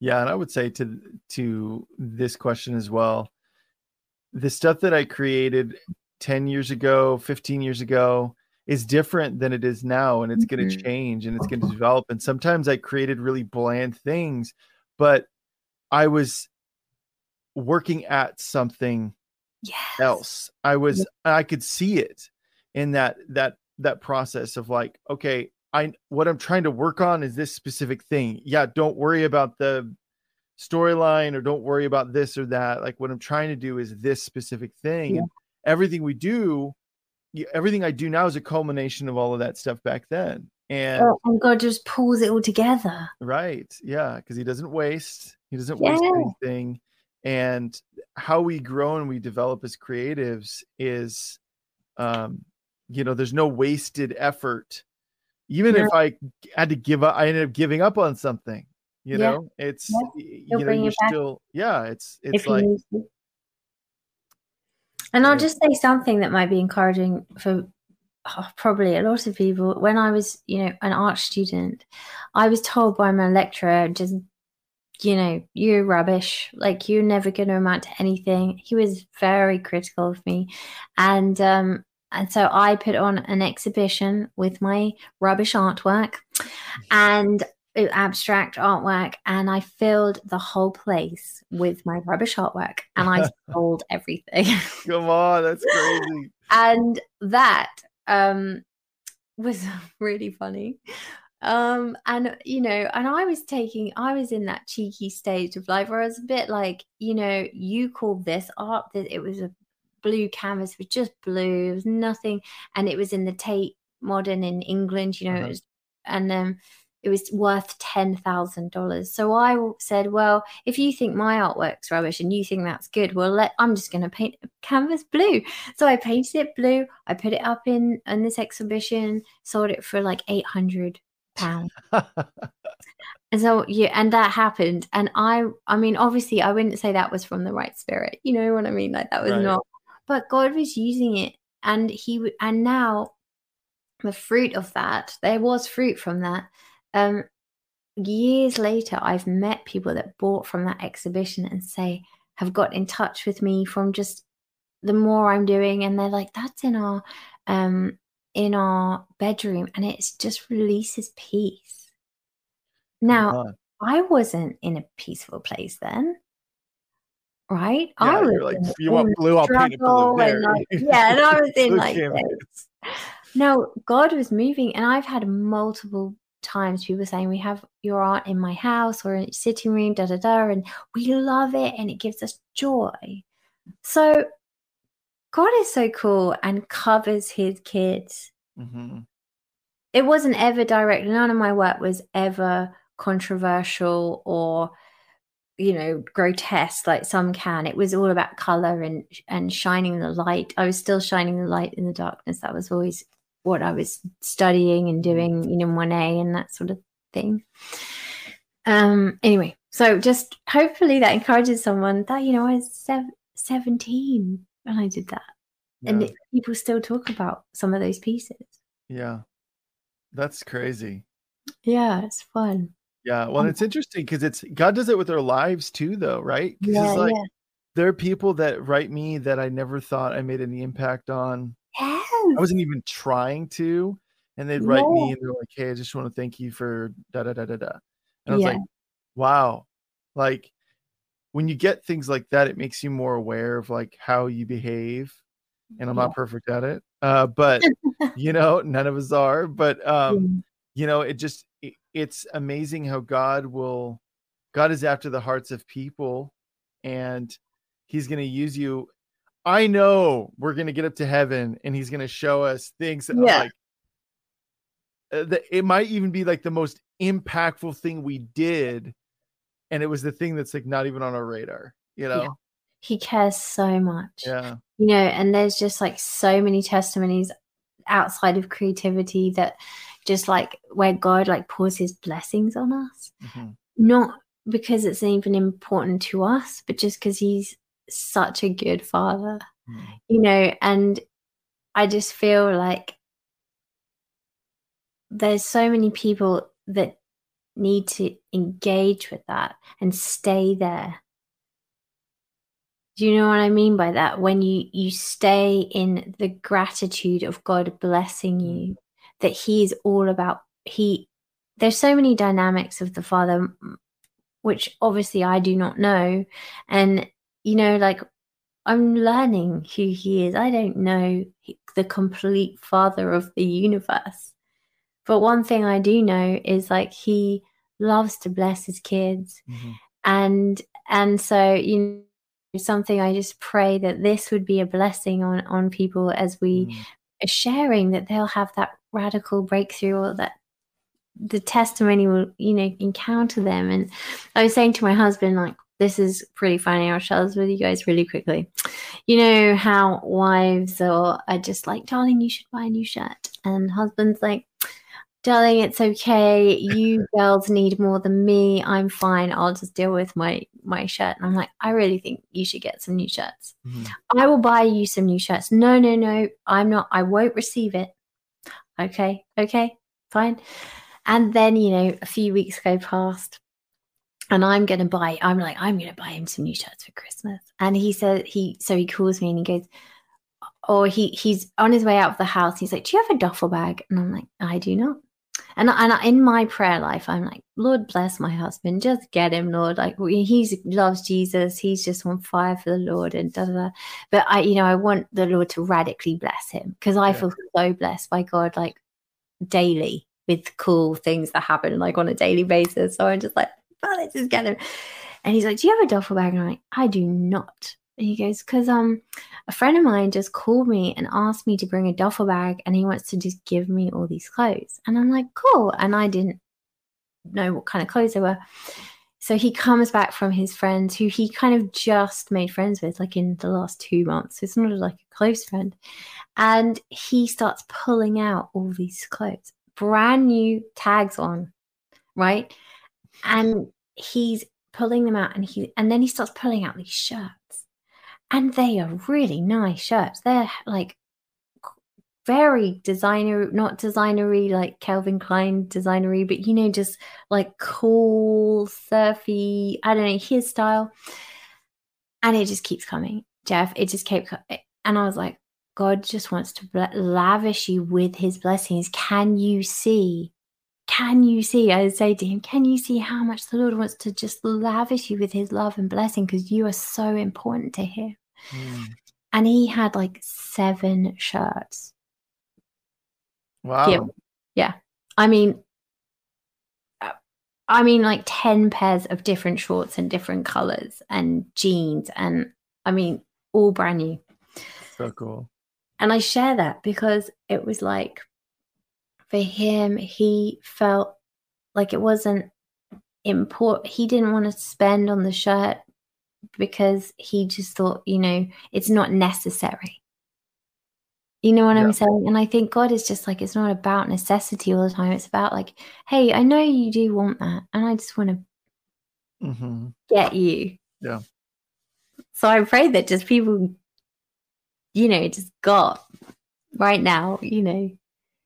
Yeah and i would say to to this question as well the stuff that i created 10 years ago 15 years ago is different than it is now and it's mm-hmm. going to change and it's going to develop and sometimes i created really bland things but i was working at something yes. else. I was i could see it in that that that process of like okay I what I'm trying to work on is this specific thing. Yeah, don't worry about the storyline or don't worry about this or that. Like what I'm trying to do is this specific thing. Yeah. everything we do, everything I do now is a culmination of all of that stuff back then. And, oh, and God just pulls it all together. Right. Yeah. Because he doesn't waste. He doesn't yeah. waste anything. And how we grow and we develop as creatives is um, you know, there's no wasted effort even yeah. if I had to give up, I ended up giving up on something. You yeah. know, it's you know you're still yeah. It's it's if like. And I'll just say something that might be encouraging for oh, probably a lot of people. When I was, you know, an art student, I was told by my lecturer, just, you know, you're rubbish. Like, you're never going to amount to anything. He was very critical of me. And um, and so I put on an exhibition with my rubbish artwork and abstract artwork, and I filled the whole place with my rubbish artwork, and I sold everything. Come on, that's crazy. and that um, was really funny. Um, and you know, and I was taking, I was in that cheeky stage of life where I was a bit like, you know, you call this art, that it was a blue canvas was just blue. It was nothing, and it was in the Tate Modern in England. You know, it was, and um, it was worth ten thousand dollars. So I said, well, if you think my artwork's rubbish and you think that's good, well, let I'm just going to paint a canvas blue. So I painted it blue. I put it up in in this exhibition. Sold it for like eight hundred pounds. and so yeah and that happened and i i mean obviously i wouldn't say that was from the right spirit you know what i mean like that was right. not but God was using it, and He and now the fruit of that there was fruit from that. Um, years later, I've met people that bought from that exhibition and say have got in touch with me from just the more I'm doing, and they're like, "That's in our um in our bedroom," and it just releases peace. Now, I wasn't in a peaceful place then right? Yeah, I was like, you want blue, I'll paint it blue. There. Like, yeah, and I was in like. No, God was moving, and I've had multiple times people saying we have your art in my house or in sitting room, da da da, and we love it, and it gives us joy. So God is so cool and covers His kids. Mm-hmm. It wasn't ever direct. None of my work was ever controversial or you know grotesque like some can it was all about color and and shining the light i was still shining the light in the darkness that was always what I was studying and doing, you know, 1A and that sort of thing. Um, anyway, so just hopefully that encourages someone that, you know, I was sev- 17 when I did that. Yeah. And it, people still talk about some of those pieces. Yeah. That's crazy. Yeah, it's fun. Yeah. Well, um, it's interesting because it's God does it with our lives too, though, right? Yeah, like yeah. there are people that write me that I never thought I made any impact on. Yes. I wasn't even trying to. And they'd write me and they're like, Hey, I just want to thank you for da da da da da. And I was yeah. like, Wow. Like when you get things like that, it makes you more aware of like how you behave. And I'm yeah. not perfect at it. Uh, but you know, none of us are. But um, you know, it just it's amazing how God will God is after the hearts of people and he's going to use you I know we're gonna get up to heaven and he's gonna show us things that yeah. like uh, that it might even be like the most impactful thing we did, and it was the thing that's like not even on our radar, you know. Yeah. He cares so much. Yeah. You know, and there's just like so many testimonies outside of creativity that just like where God like pours his blessings on us. Mm-hmm. Not because it's even important to us, but just because he's such a good father, mm. you know, and I just feel like there's so many people that need to engage with that and stay there. Do you know what I mean by that? When you you stay in the gratitude of God blessing you, mm. that He is all about He. There's so many dynamics of the Father, which obviously I do not know, and you know, like I'm learning who he is. I don't know the complete father of the universe. But one thing I do know is like he loves to bless his kids. Mm-hmm. And and so you know something I just pray that this would be a blessing on on people as we mm. are sharing that they'll have that radical breakthrough or that the testimony will you know encounter them and I was saying to my husband like this is pretty funny. I'll share this with you guys really quickly. You know how wives are, are just like, darling, you should buy a new shirt. And husband's like, darling, it's okay. You girls need more than me. I'm fine. I'll just deal with my my shirt. And I'm like, I really think you should get some new shirts. Mm-hmm. I will buy you some new shirts. No, no, no. I'm not. I won't receive it. Okay. Okay. Fine. And then, you know, a few weeks go past and I'm going to buy, I'm like, I'm to buy him some new shirts for Christmas. And he said, he, so he calls me and he goes, or he, he's on his way out of the house. He's like, do you have a duffel bag? And I'm like, I do not. And, and in my prayer life, I'm like, Lord bless my husband. Just get him, Lord. Like he loves Jesus. He's just on fire for the Lord and da da da. But I, you know, I want the Lord to radically bless him because I yeah. feel so blessed by God, like daily with cool things that happen like on a daily basis. So I'm just like, oh, let's just get him. And he's like, Do you have a duffel bag? And I'm like, I do not. And he goes, Because um a friend of mine just called me and asked me to bring a duffel bag and he wants to just give me all these clothes. And I'm like, Cool. And I didn't know what kind of clothes they were. So he comes back from his friends who he kind of just made friends with, like in the last two months. It's not like a close friend. And he starts pulling out all these clothes, brand new tags on, right? and he's pulling them out and he and then he starts pulling out these shirts and they are really nice shirts. They're like very designer not designery like Calvin Klein designery but you know just like cool surfy I don't know his style. And it just keeps coming. Jeff it just kept and I was like God just wants to lavish you with his blessings. Can you see can you see? I say to him, Can you see how much the Lord wants to just lavish you with his love and blessing because you are so important to him? Mm. And he had like seven shirts. Wow. Yeah. yeah. I mean, uh, I mean, like 10 pairs of different shorts and different colors and jeans. And I mean, all brand new. So cool. And I share that because it was like, for him, he felt like it wasn't important. He didn't want to spend on the shirt because he just thought, you know, it's not necessary. You know what Yeah. I'm saying? And I think God is just like, it's not about necessity all the time. It's about like, hey, I know you do want that. And I just want to hmm get you. Yeah. So I pray that just people, you know, just got right now, you know.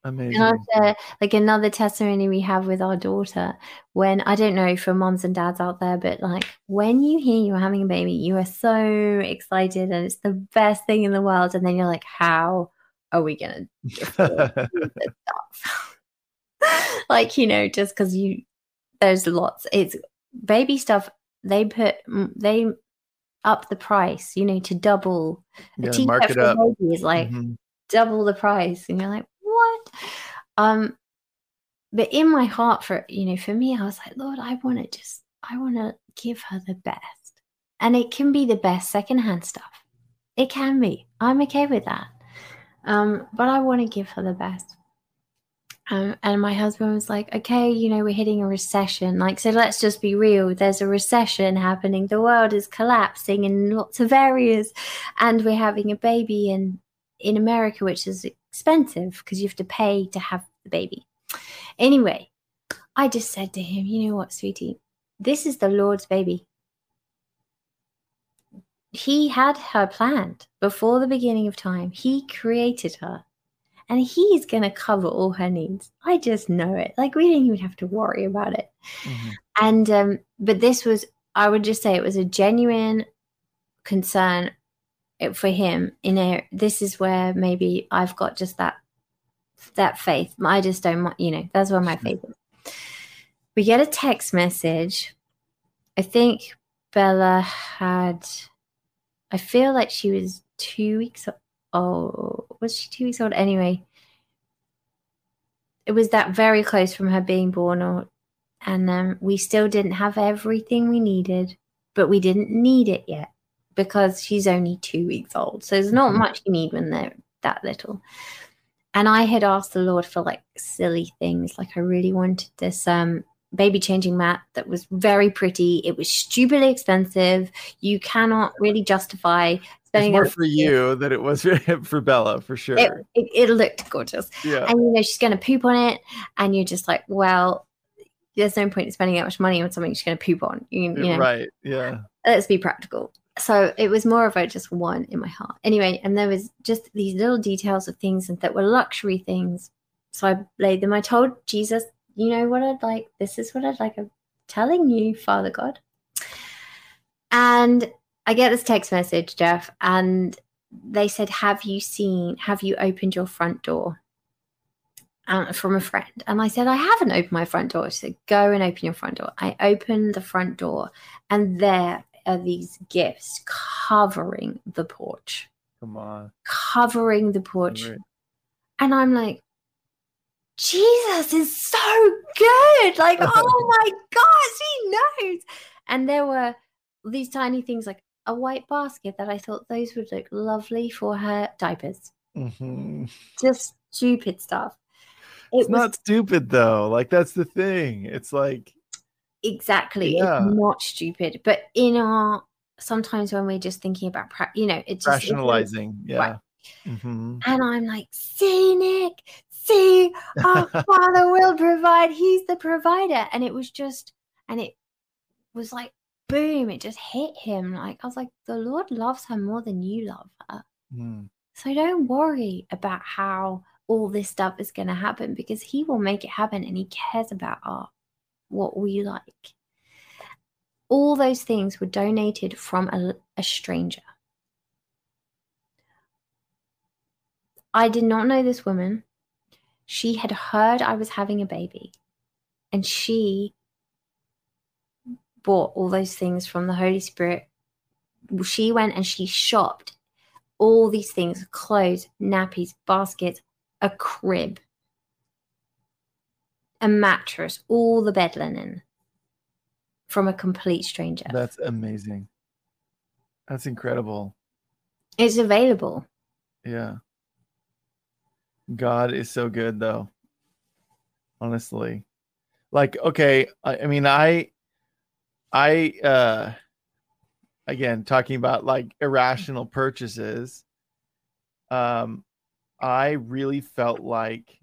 Amazing. And I'll like another testimony we have with our daughter when I don't know for moms and dads out there, but like when you hear you're having a baby, you are so excited and it's the best thing in the world. And then you're like, how are we going to like, you know, just because you, there's lots, it's baby stuff, they put, they up the price, you know, to double. Yeah, mark it up. baby is like Mhm. double the price. And you're like? Um, but in my heart, for, you know, for me, I was like, Lord, I want to just, I want to give her the best. And it can be the best secondhand stuff. It can be. I'm okay with that. Um, but I want to give her the best. Um, and my husband was like, okay, you know, we're hitting a recession. Like, so let's just be real. There's a recession happening. The world is collapsing in lots of areas. And we're having a baby in, in America, which is expensive because you have to pay to have the baby. Anyway, I just said to him, you know what, sweetie? This is the Lord's baby. He had her planned before the beginning of time. He created her and he's going to cover all her needs. I just know it. Like we didn't even have to worry about it. Mhm. And um but this was I would just say it was a genuine concern for him in a this is where maybe I've got just that that faith. I just don't you know, that's where my faith is. We get a text message. I think Bella had I feel like she was 2 weeks old. Was she 2 weeks old anyway? It was that very close from her being born or and um, we still didn't have everything we needed, but we didn't need it yet because she's only two weeks old. So there's not Mhm. much you need when they're that little. And I had asked the Lord for like silly things, like I really wanted this um, baby changing mat that was very pretty. It was stupidly expensive. You cannot really justify It's spending. more for you than it was for Bella, for sure. It, it, it looked gorgeous yeah. and you know she's going to poop on it and you're just like well there's no point in spending that much money on something she's going to poop on you, you know Right. Yeah. let's be practical so it was more of a just one in my heart anyway and there was just these little details of things that were luxury things so i laid them i told jesus you know what i'd like this is what i'd like i'm telling you father god and i get this text message jeff and they said have you seen have you opened your front door um, from a friend. And I said, I haven't opened my front door. She said, Go and open your front door. I opened the front door, and there are these gifts covering the porch, Come on. covering the porch. And I'm like, Jesus is so good. Like, oh my gosh, he knows. And there were these tiny things like a white basket that I thought those would look lovely for her diapers. Mhm. Just stupid stuff. It It's not stupid though. Like that's the thing. It's like exactly Yeah. it's not stupid but in our sometimes when we're just thinking about pra- you know it's- rationalizing. Yeah. Right. hmm and i'm like see nick see our father will provide he's the provider and it was just and it was like boom it just hit him like i was like the lord loves her more than you love her Mm. so don't worry about how all this stuff is going to happen because he will make it happen and he cares about our what we like. All those things were donated from a, a stranger. I did not know this woman. She had heard I was having a baby and she bought all those things from the Holy Spirit. She went and she shopped all these things clothes, nappies, baskets, a crib, a mattress, all the bed linen from a complete stranger. That's amazing. That's incredible. it's available. Yeah. God is so good though. Honestly. Like, okay, I, I mean, I I uh again talking about like irrational purchases. Um I really felt like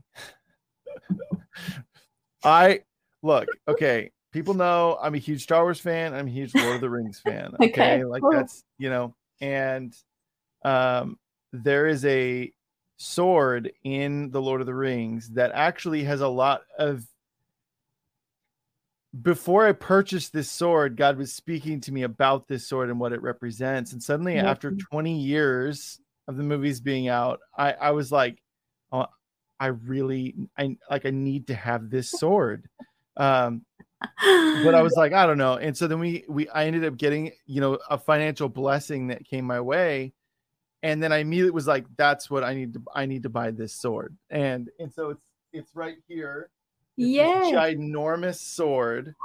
I look okay. People know I'm a huge Star Wars fan. I'm a huge Lord of the Rings fan. Okay, okay like cool. that's you know, and um, there is a sword in the Lord of the Rings that actually has a lot of before I purchased this sword, God was speaking to me about this sword and what it represents. And suddenly, mm-hmm. after 20 years of the movies being out, I, I was like, oh, I really, I like, I need to have this sword. Um, but I was like, I don't know. And so then we, we, I ended up getting, you know, a financial blessing that came my way. And then I immediately was like, that's what I need to, I need to buy this sword. And, and so it's, it's right here yeah ginormous sword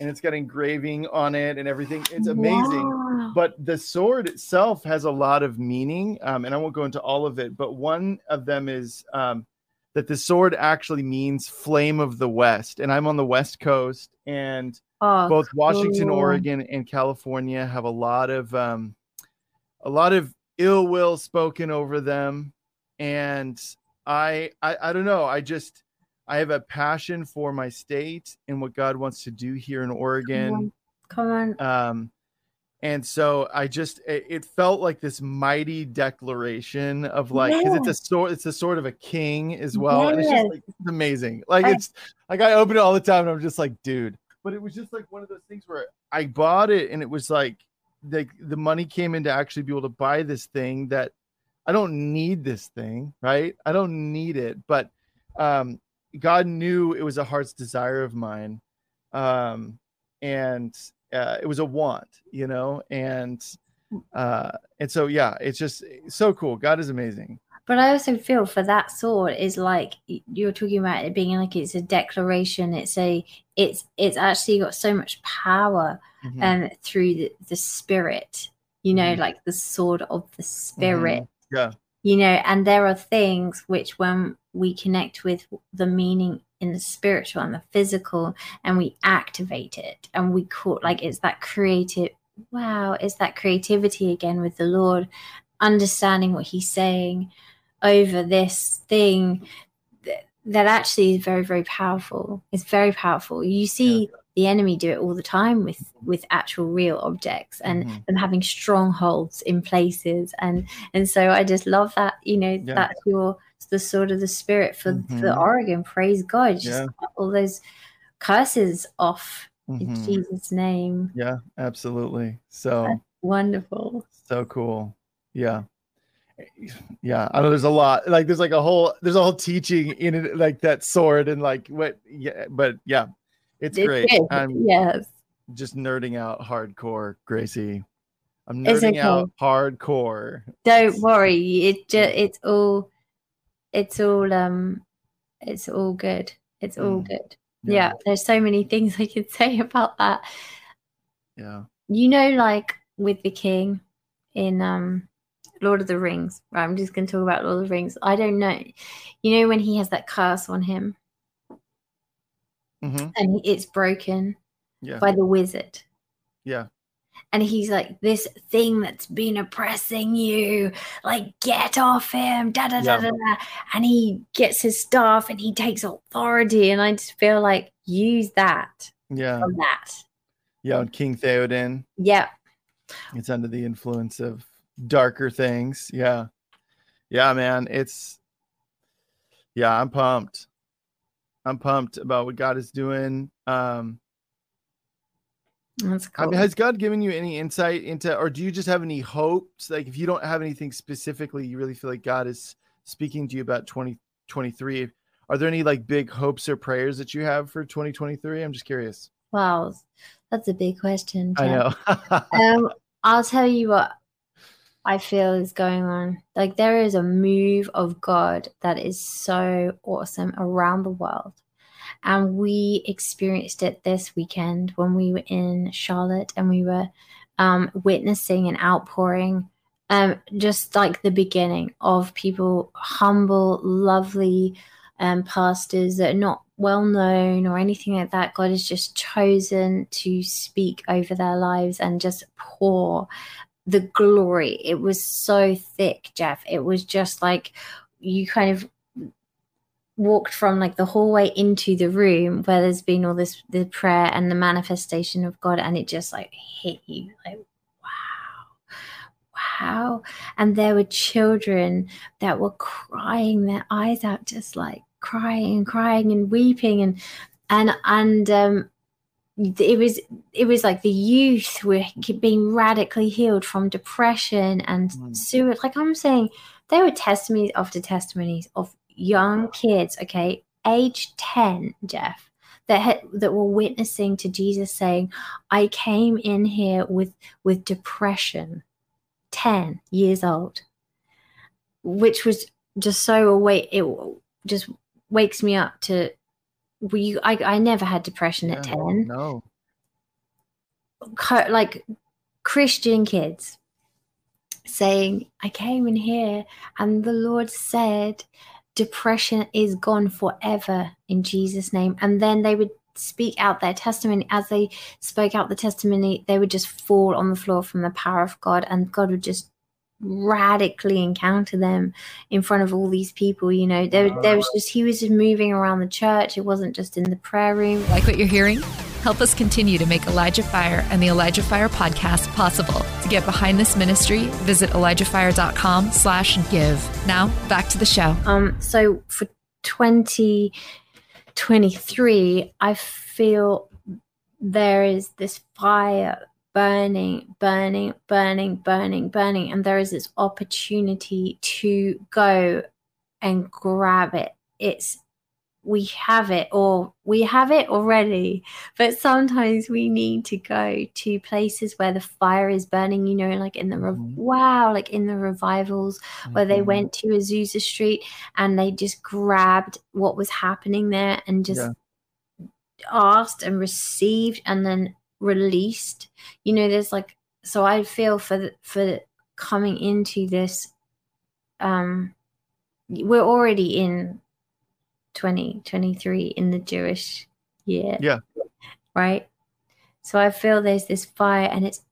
and it's got engraving on it and everything it's amazing wow. But the sword itself has a lot of meaning um, and i won't go into all of it but one of them is um, that the sword actually means flame of the west and i'm on the west coast and oh, both washington cool. oregon and california have a lot of um, a lot of ill will spoken over them and I, I i don't know i just I have a passion for my state and what God wants to do here in Oregon. Come on. Come on. Um, and so I just it, it, felt like this mighty declaration of like because it's a sort it's a sort of a king as well. Yes. And it's just like it's amazing. Like I, it's like I open it all the time and I'm just like, dude. But it was just like one of those things where I bought it and it was like like the money came in to actually be able to buy this thing that I don't need this thing, right? I don't need it, but um God knew it was a heart's desire of mine. Um, and uh, it was a want, you know, and uh, and so yeah, it's just so cool. God is amazing. But I also feel for that sword is like you're talking about it being like it's a declaration. It's a it's it's actually got so much power mm-hmm. um through the, the spirit, you know, mm-hmm. like the sword of the spirit. Mm-hmm. Yeah. You know, and there are things which when we connect with the meaning in the spiritual and the physical and we activate it and we call like it's that creative wow it's that creativity again with the lord understanding what he's saying over this thing that, that actually is very very powerful it's very powerful you see yeah. The enemy do it all the time with with actual real objects and mm-hmm. them having strongholds in places and and so i just love that you know yeah. that's your the sort of the spirit for mm-hmm. for Oregon. Praise God! Just yeah. all those curses off mm-hmm. in Jesus' name. Yeah, absolutely. So That's wonderful. So cool. Yeah. Yeah, I know there's a lot like there's like a whole there's a whole teaching in it like that sword and like what yeah but yeah it's, great. I'm yes just nerding out hardcore, Gracie. I'm nerding okay. out hardcore. Don't worry, it just it's all it's all um it's all good it's all mm. good yeah. yeah there's so many things i could say about that yeah you know like with the king in um lord of the rings right i'm just going to talk about lord of the rings i don't know you know when he has that curse on him mm-hmm. and it's broken yeah. by the wizard. Yeah. And he's like this thing that's been oppressing you like get off him da da da da da. And he gets his stuff and he takes authority. And i just feel like use that yeah. from that. Yeah and king theoden. Yeah it's under the influence of darker things. Yeah. Yeah man it's yeah i'm pumped i'm pumped about what god is doing um that's cool. I mean, has God given you any insight into, or do you just have any hopes? Like, if you don't have anything specifically, you really feel like God is speaking to you about 2023. Are there any like big hopes or prayers that you have for 2023? I'm just curious. Wow, that's a big question. I know. um, I'll tell you what I feel is going on. Like, there is a move of God that is so awesome around the world. And we experienced it this weekend when we were in Charlotte and we were um, witnessing an outpouring, um, just like the beginning of people, humble, lovely um, pastors that are not well known or anything like that. God has just chosen to speak over their lives and just pour the glory. It was so thick, Jeff. It was just like you kind of walked from like the hallway into the room where there's been all this the prayer and the manifestation of God and it just like hit you like wow wow and there were children that were crying their eyes out just like crying and crying and weeping and and and um it was it was like the youth were being radically healed from depression and mm. suicide like i'm saying there were testimonies after testimonies of young kids, okay, age 10, Jeff, that had, that were witnessing to Jesus saying, "I came in here with with depression." 10 years old. Which was just so awake it just wakes me up to we I I never had depression yeah, at 10. No. Like Christian kids saying, I came in here and the Lord said depression is gone forever in Jesus' name. And then they would speak out their testimony. As they spoke out the testimony, they would just fall on the floor from the power of God, and God would just radically encounter them in front of all these people. You know, there, there was just, he was just moving around the church. It wasn't just in the prayer room. Like what you're hearing? Help us continue to make Elijah Fire and the Elijah Fire podcast possible. To get behind this ministry, visit ElijahFire.com slash give. Now, back to the show. Um, so for 2023, I feel there is this fire burning, burning, burning, burning, burning. And there is this opportunity to go and grab it. It's we have it or we have it already but sometimes we need to go to places where the fire is burning you know like in the re- mm-hmm. wow like in the revivals mm-hmm. where they mm-hmm. went to azusa street and they just grabbed what was happening there and just yeah. asked and received and then released. You know there's like so i feel for the, for coming into this um we're already in 2023 in the jewish year. Yeah. Right? So i feel there's this fire and it's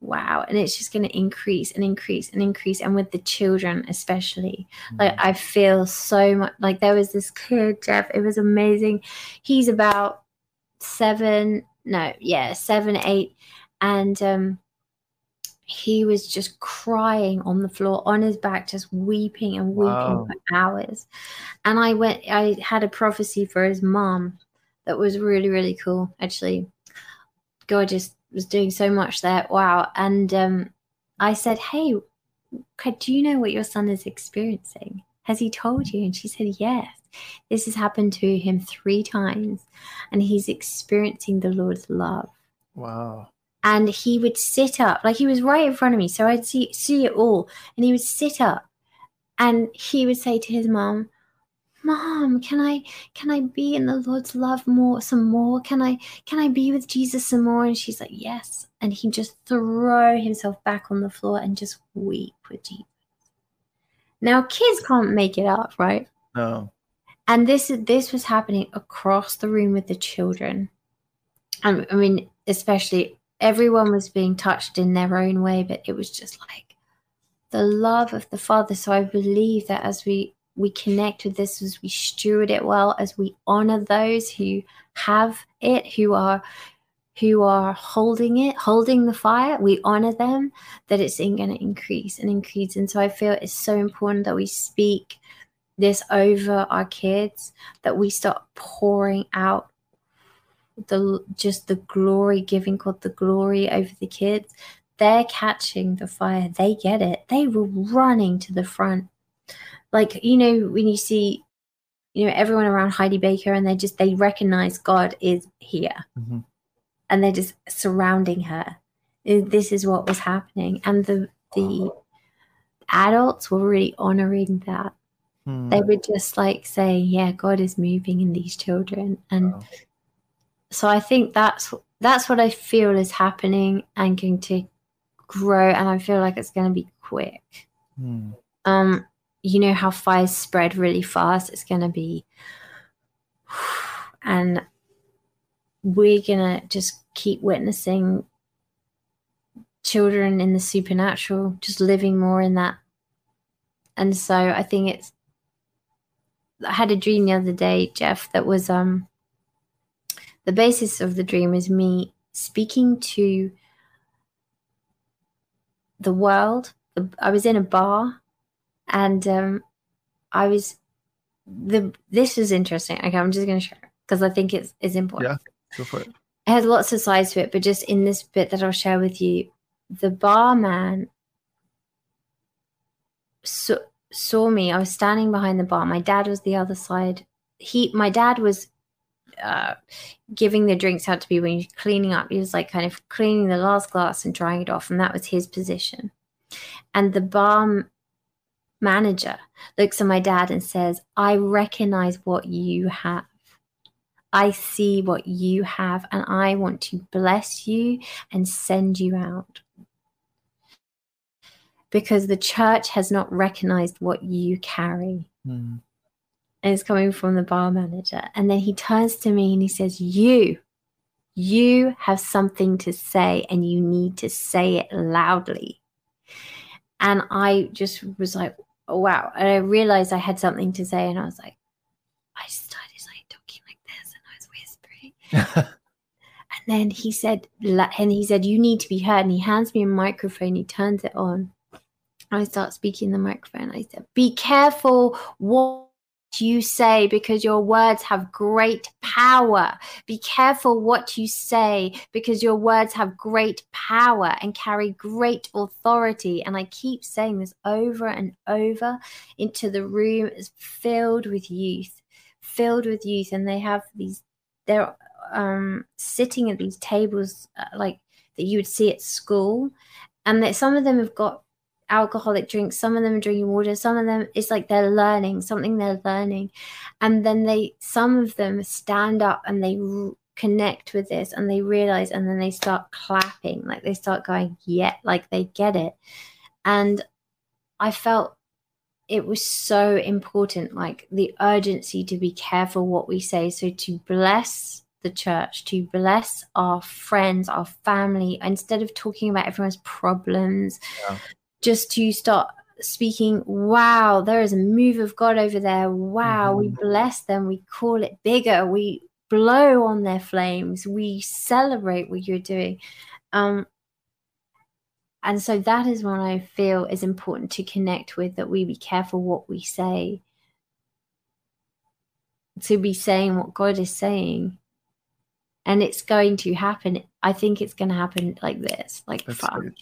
wow and it's just going to increase and increase and increase and with the children especially. Mm-hmm. like i feel so much like there was this kid jeff it was amazing. He's about seven no, yeah, seven, eight. And um, he was just crying on the floor on his back, just weeping and weeping wow. for hours. And I went, I had a prophecy for his mom that was really, really cool. Actually, God just was doing so much there. Wow. And um, I said, Hey, do you know what your son is experiencing? Has he told you? And she said, Yes. This has happened to him three times, and he's experiencing the Lord's love. Wow. And he would sit up, like he was right in front of me, so I'd see see it all. And he would sit up, and he would say to his mom, "Mom, can I can I be in the Lord's love more, some more? Can I can I be with Jesus some more?" And she's like, "Yes." And he'd just throw himself back on the floor and just weep with Jesus. Now, kids can't make it up, right? No and this this was happening across the room with the children. And i mean especially everyone was being touched in their own way but it was just like the love of the father. So i believe that as we we connect with this as we steward it well as we honor those who have it who are who are holding it holding the fire we honor them that it's going to increase and increase. And so i feel it's so important that we speak this over our kids that we start pouring out the just the glory giving God the glory over the kids. They're catching the fire. They get it. They were running to the front. Like you know when you see you know everyone around Heidi Baker and they just they recognize God is here. Mm-hmm. and they're just surrounding her. This is what was happening. And the the adults were really honoring that Hmm. They would just like say, "Yeah, God is moving in these children," and wow. so I think that's that's what I feel is happening and going to grow, and I feel like it's going to be quick. Hmm. Um, you know how fires spread really fast. It's going to be, and we're gonna just keep witnessing children in the supernatural, just living more in that. And so I think it's I had a dream the other day, Jeff, that was um the basis of the dream is me speaking to the world. I was in a bar and um I was the this is interesting. Okay, I'm just gonna share because I think it's it's important. Yeah, go for it. It has lots of sides to it, but just in this bit that I'll share with you, the barman saw, saw me. I was standing behind the bar. My dad was the other side. He, my dad was uh, giving the drinks out to people and cleaning up. He was like kind of cleaning the last glass and drying it off, and that was his position. And the bar manager looks at my dad and says, I recognize what you have. I see what you have, and I want to bless you and send you out. Because the church has not recognized what you carry. Mm. And it's coming from the bar manager. And then he turns to me and he says, You, you have something to say, and you need to say it loudly. And I just was like, oh, wow. And I realized I had something to say, and I was like, I started like talking like this, and I was whispering. and then he said, and he said, you need to be heard. And he hands me a microphone. He turns it on. I start speaking in the microphone. I said, be careful what you say because your words have great power. Be careful what you say because your words have great power and carry great authority. And I keep saying this over and over into the room is filled with youth, filled with youth. And they have these, they're um, sitting at these tables uh, like that you would see at school. And that some of them have got alcoholic drinks. Some of them are drinking water. Some of them it's like they're learning something they're learning. And then they some of them stand up and they r- connect with this and they realize and then they start clapping. Like they start going yeah like they get it. And i felt it was so important like the urgency to be careful what we say. So to bless the church to bless our friends our family instead of talking about everyone's problems yeah just to start speaking, wow, there is a move of God over there. Wow, mm-hmm. we bless them. We call it bigger. We blow on their flames. We celebrate what you're doing. Um, and so that is what I feel is important to connect with that we be careful what we say. To be saying what God is saying. And it's going to happen. I think it's going to happen like this, like That's fun.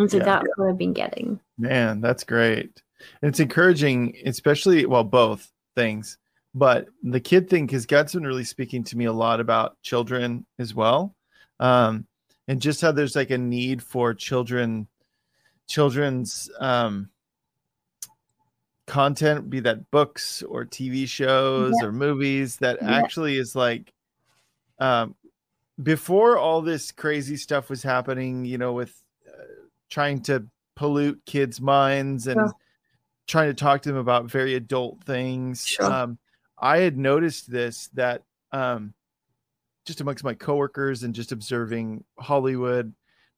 And so yeah. that's what I've been getting. Man, that's great. And it's encouraging, especially, well, both things. But the kid thing, because God's been really speaking to me a lot about children as well. Um, and just how there's like a need for children, children's um, content, be that books or TV shows yeah. or movies, that actually is like, um, before all this crazy stuff was happening, you know, with trying to pollute kids' minds and trying to talk to them about very adult things. Sure. Um, I had noticed this that um, just amongst my coworkers and just observing Hollywood.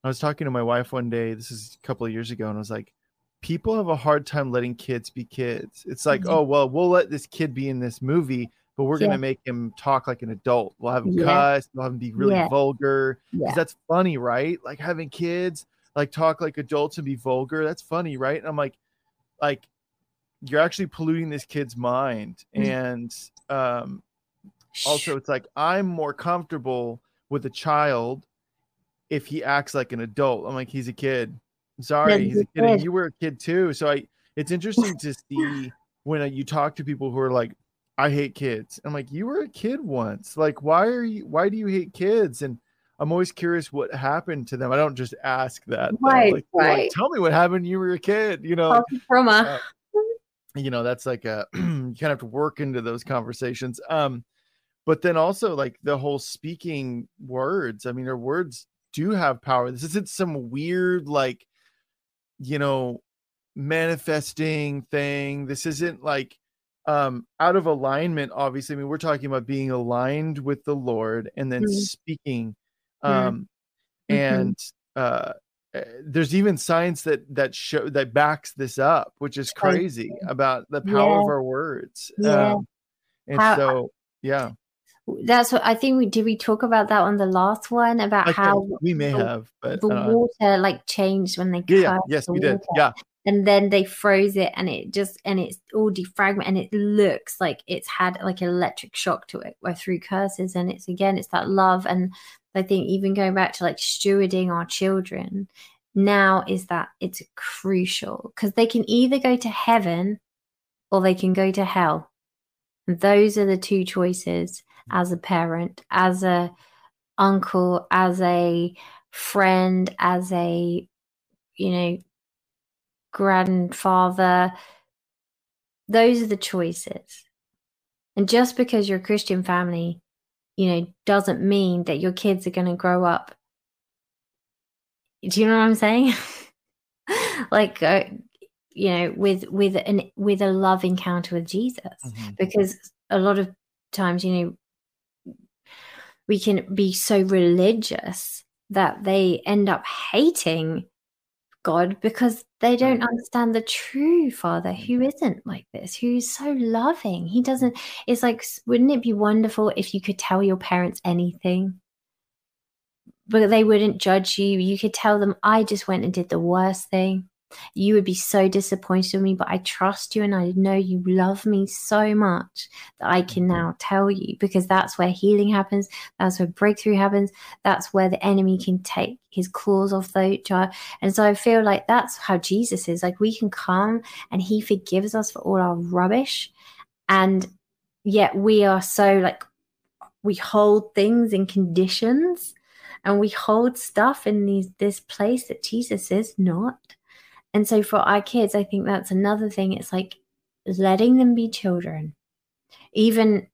I was talking to my wife one day, this is a couple of years ago, and I was like, people have a hard time letting kids be kids. It's like, mm-hmm. oh, well, we'll let this kid be in this movie, but we're yeah. going to make him talk like an adult. We'll have him yeah. cuss, we'll have him be really yeah. vulgar. Because that's funny, right? Like having kids, like talk like adults and be vulgar. That's funny, right? And I'm like, like you're actually polluting this kid's mind. Mm-hmm. And um also it's like I'm more comfortable with a child if he acts like an adult. I'm like, he's a kid. Sorry, he's a kid. And you were a kid too. So I it's interesting to see when you talk to people who are like, I hate kids. I'm like, you were a kid once. Like, why are you why do you hate kids? And I'm always curious what happened to them. I don't just ask that. Right, like, right. Like, Tell me what happened. You were a kid, you know. From a, uh, you know, that's like a you kind of have to work into those conversations. Um, but then also like the whole speaking words. I mean, their words do have power. This isn't some weird like, you know, manifesting thing. This isn't like um out of alignment obviously i mean we're talking about being aligned with the lord and then mm-hmm. speaking. Um, mm-hmm. and uh, uh, there's even science that that show that backs this up, which is crazy about the power yeah. of our words. Yeah. Um, and How, so, yeah that's what I think we did. We talk about that on the last one about how we may the, have, but the uh, water like changed when they yeah, yeah. yes we water. did yeah and then they froze it and it just and it's all defragment and it looks like it's had like an electric shock to it or through curses and it's again it's that love and I think even going back to like stewarding our children now is that it's crucial because they can either go to heaven or they can go to hell. And those are the two choices as a parent, as a uncle, as a friend, as a you know grandfather. Those are the choices. And just because you're a Christian family, you know, doesn't mean that your kids are going to grow up. Do you know what I'm saying? like, uh, you know, with with an with a love encounter with Jesus, mm-hmm. because a lot of times, you know, we can be so religious that they end up hating God because they don't understand the true Father who mm-hmm. isn't like this, who's so loving. He doesn't, it's like, wouldn't it be wonderful if you could tell your parents anything? But they wouldn't judge you. You could tell them, I just went and did the worst thing you would be so disappointed in me, but I trust you and I know you love me so much that I can mm-hmm. now tell you because that's where healing happens. That's where breakthrough happens. That's where the enemy can take his claws off the child. And so I feel like that's how Jesus is. Like we can come and he forgives us for all our rubbish. And yet we are so like, we hold things in conditions and we hold stuff in these this place that Jesus is not and so for our kids, I think that's another thing. It's like letting them be children, even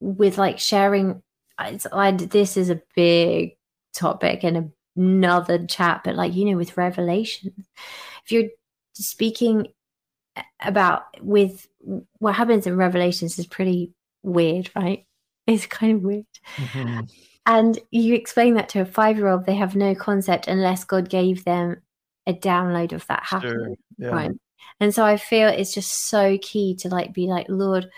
with like sharing. It's, I, this is a big topic and another chat, but like, you know, with revelations, if you're speaking about with what happens in revelations is pretty weird, right? It's kind of weird. Mm-hmm. And you explain that to a five year old, they have no concept unless God gave them a download of that happening. Sure. Yeah. Right. And so I feel it's just so key to like be like, Lord,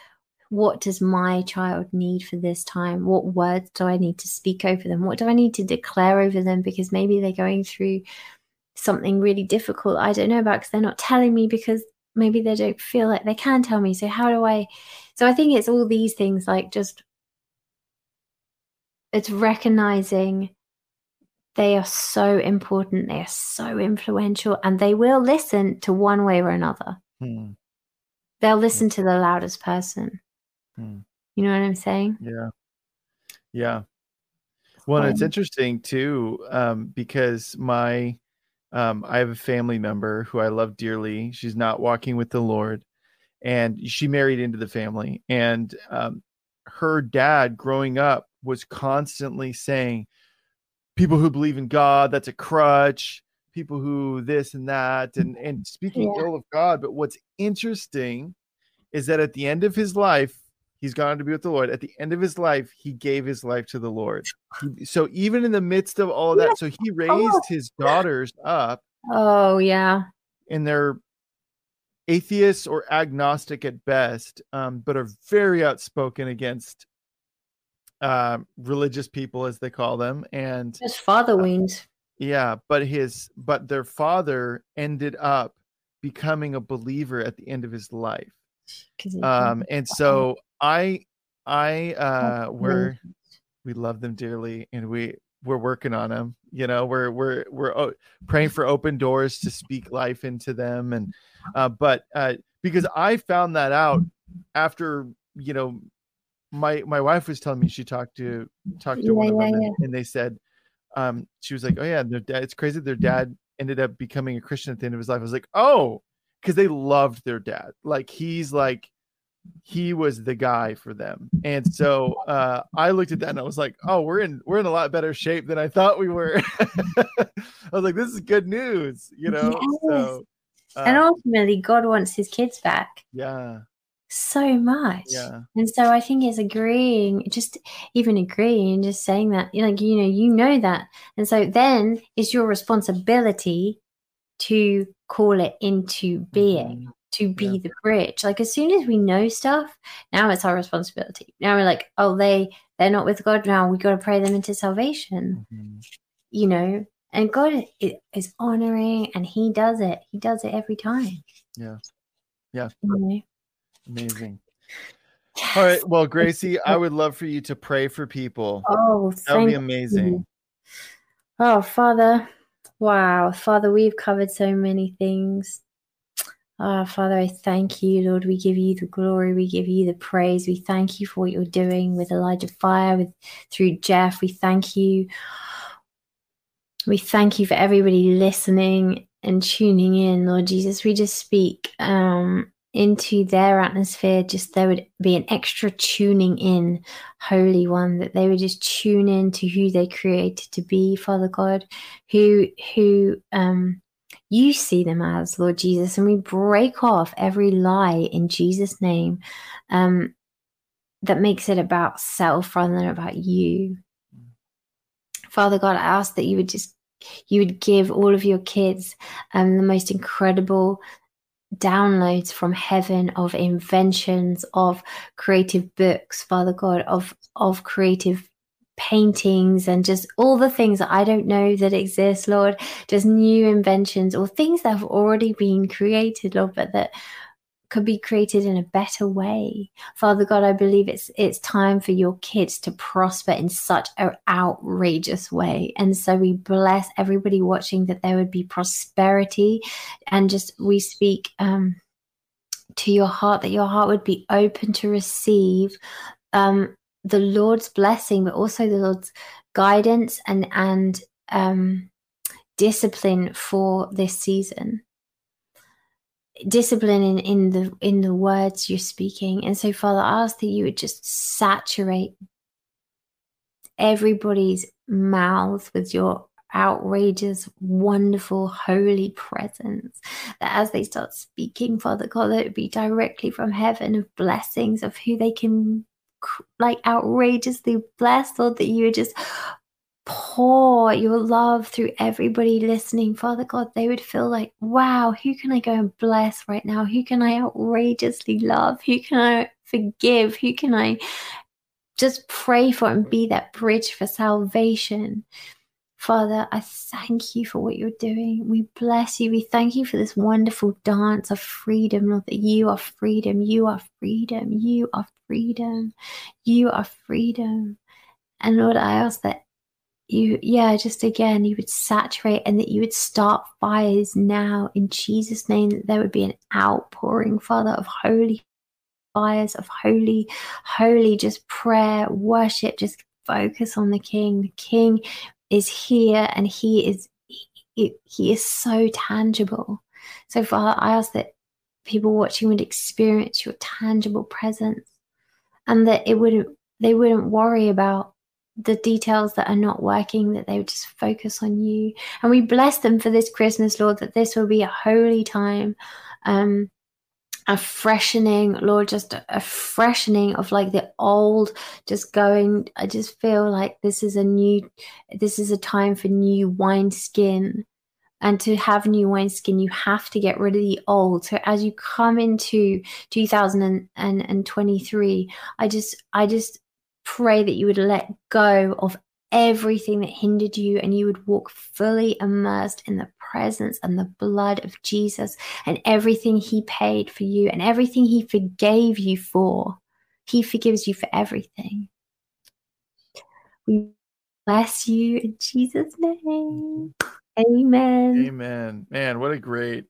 what does my child need for this time? What words do I need to speak over them? What do I need to declare over them? Because maybe they're going through something really difficult I don't know about because they're not telling me because maybe they don't feel like they can tell me. So how do I? So I think it's all these things like just it's recognizing they are so important. They are so influential, and they will listen to one way or another. Hmm. They'll listen to the loudest person. Hmm. You know what I'm saying? Yeah. Yeah. Well, um, it's interesting too, um, because my um, I have a family member who I love dearly. She's not walking with the Lord, and she married into the family. And um, her dad, growing up, was constantly saying, people who believe in God, that's a crutch. People who this and that, and and speaking yeah. ill of God. But what's interesting is that at the end of his life, he's gone to be with the Lord. At the end of his life, he gave his life to the Lord. He, so even in the midst of all of that, so he raised oh. his daughters up. Oh yeah. And they're atheists or agnostic at best, um, but are very outspoken against uh, religious people, as they call them, and his father weaned. Uh, yeah, but his but their father ended up becoming a believer at the end of his life. Um, and so I, I, uh, we're we love them dearly, and we we're working on them. You know, we're we're we're oh, praying for open doors to speak life into them, and uh, but uh, because I found that out after you know my my wife was telling me she talked to talked to yeah, one of them yeah. and, and, they said um she was like oh yeah their dad it's crazy their dad ended up becoming a christian at the end of his life. I was like oh because they loved their dad. Like he's like he was the guy for them. And so uh i looked at that and i was like oh we're in we're in a lot better shape than i thought we were. I was like this is good news you know? Yes. so uh, and ultimately god wants his kids back. Yeah so much. Yeah. And so I think it's agreeing, just even agreeing, and just saying that, like, you know, you know that. And so then it's your responsibility to call it into being, Mhm. to be Yeah. the bridge. Like as soon as we know stuff, now it's our responsibility. Now we're like, oh, they they're not with God now. We got to pray them into salvation. Mhm. You know, and God is honoring, and He does it. He does it every time. Yeah. Yeah. You know? Amazing. All right. Well, Gracie, I would love for you to pray for people. Oh, That would be amazing. Oh, Father, wow, Father, we've covered so many things. Ah, Father, I thank you, Lord. We give you the glory. We give you the praise. We thank you for what you're doing with Elijah Fire, with through Jeff. We thank you. We thank you for everybody listening and tuning in, Lord Jesus. We just speak um, into their atmosphere. Just there would be an extra tuning in, Holy One, that they would just tune in to who they created to be, Father God, who who um, you see them as, Lord Jesus, and we break off every lie in Jesus' name um, that makes it about self rather than about you. Father God, I ask that you would just you would give all of your kids um, the most incredible downloads from heaven of inventions of creative books father god of of creative paintings and just all the things that i don't know that exist lord just new inventions or things that have already been created lord but that could be created in a better way. Father god i believe it's it's time for your kids to prosper in such an outrageous way. And so we bless everybody watching that there would be prosperity. And just we speak um to your heart that your heart would be open to receive um the lord's blessing but also the lord's guidance and and um discipline for this season discipline in, in the in the words you're speaking. And so father i ask that you would just saturate everybody's mouth with your outrageous wonderful holy presence. That as they start speaking father god that it would be directly from heaven of blessings of who they can like outrageously bless lord that you would just pour your love through everybody listening, Father God, they would feel like, wow, who can I go and bless right now? Who can I outrageously love? Who can I forgive? Who can I just pray for and be that bridge for salvation? Father, I thank you for what you're doing. We bless you. We thank you for this wonderful dance of freedom, Lord, that you are freedom. You are freedom. You are freedom. You are freedom. And Lord, I ask that you yeah just again you would saturate and that you would start fires now in jesus name that there would be an outpouring father of holy fires of holy holy just prayer worship just focus on the king. The king is here and he is he, he is so tangible. So father i ask that people watching would experience your tangible presence and that it wouldn't they wouldn't worry about the details that are not working, that they would just focus on you. And we bless them for this Christmas, Lord, that this will be a holy time, um, a freshening, Lord, just a, freshening of like the old, just going. I just feel like this is a new, this is a time for new wineskin. And to have new wineskin, you have to get rid of the old. So as you come into 2023, I just, I just pray that you would let go of everything that hindered you and you would walk fully immersed in the presence and the blood of Jesus and everything he paid for you and everything he forgave you for. He forgives you for everything. We bless you in Jesus' name. Amen. Amen. Man, what a great,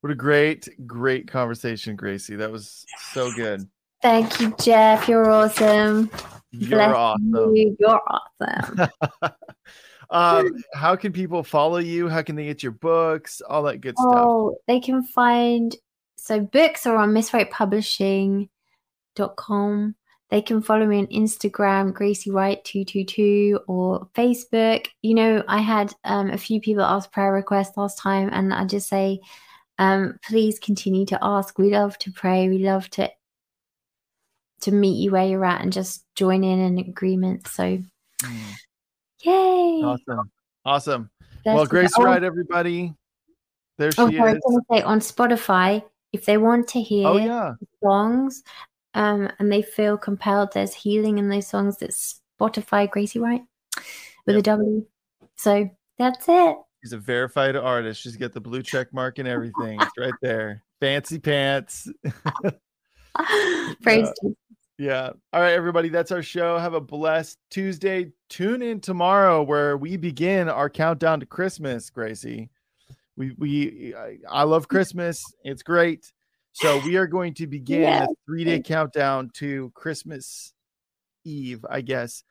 what a great, great conversation, Gracie. That was so good. Thank you, Jeff. You're awesome. You're Bless awesome. you. You're awesome. um, how can people follow you? How can they get your books? All that good stuff. Oh, they can find so books are on misswrightpublishing.com. They can follow me on Instagram, Gracie Wright 222 or Facebook. You know, I had um, a few people ask prayer requests last time, and I just say, um, please continue to ask. We love to pray. We love to to meet you where you're at and just join in an agreement. So, mm. yay! Awesome, awesome. That's well, Grace oh, Wright, everybody. There she oh, sorry, is. I was say on Spotify, if they want to hear oh, yeah. songs um, and they feel compelled, there's healing in those songs. That's Spotify Gracie Wright with yep. a W. So that's it. She's a verified artist. She's got the blue check mark and everything. it's right there. Fancy pants. Praise uh, yeah. All right, everybody. That's our show. Have a blessed Tuesday. Tune in tomorrow where we begin our countdown to Christmas, Gracie. We we I love Christmas. It's great. So we are going to begin yes. a three-day countdown to Christmas Eve, I guess.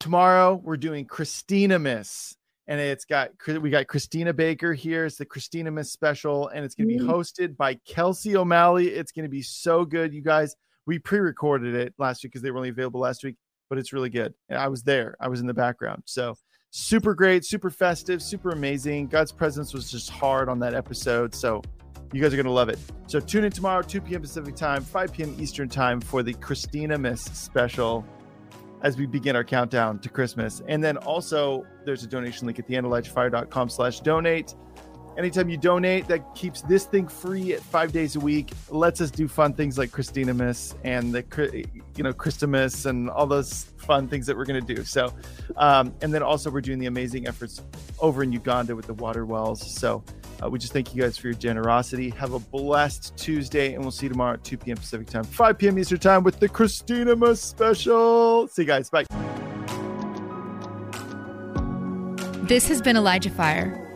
Tomorrow we're doing Christina Miss and it's got we got Christina Baker here. It's the Christina Miss special, and it's going to be mm-hmm. hosted by Kelsey O'Malley. It's going to be so good, you guys. We pre-recorded it last week because they were only available last week, but it's really good. I was there. I was in the background, so super great, super festive, super amazing. God's presence was just hard on that episode, so you guys are going to love it. So tune in tomorrow, 2 p.m. Pacific time, 5 p.m. Eastern time for the Christina Miss special as we begin our countdown to Christmas. And then also there's a donation link at the slash donate. Anytime you donate, that keeps this thing free at five days a week. Lets us do fun things like Christina Miss and the, you know, Christmas and all those fun things that we're going to do. So, um, and then also we're doing the amazing efforts over in Uganda with the water wells. So, uh, we just thank you guys for your generosity. Have a blessed Tuesday, and we'll see you tomorrow at 2 p.m. Pacific time, 5 p.m. Eastern time with the Christina Miss special. See you guys. Bye. This has been Elijah Fire.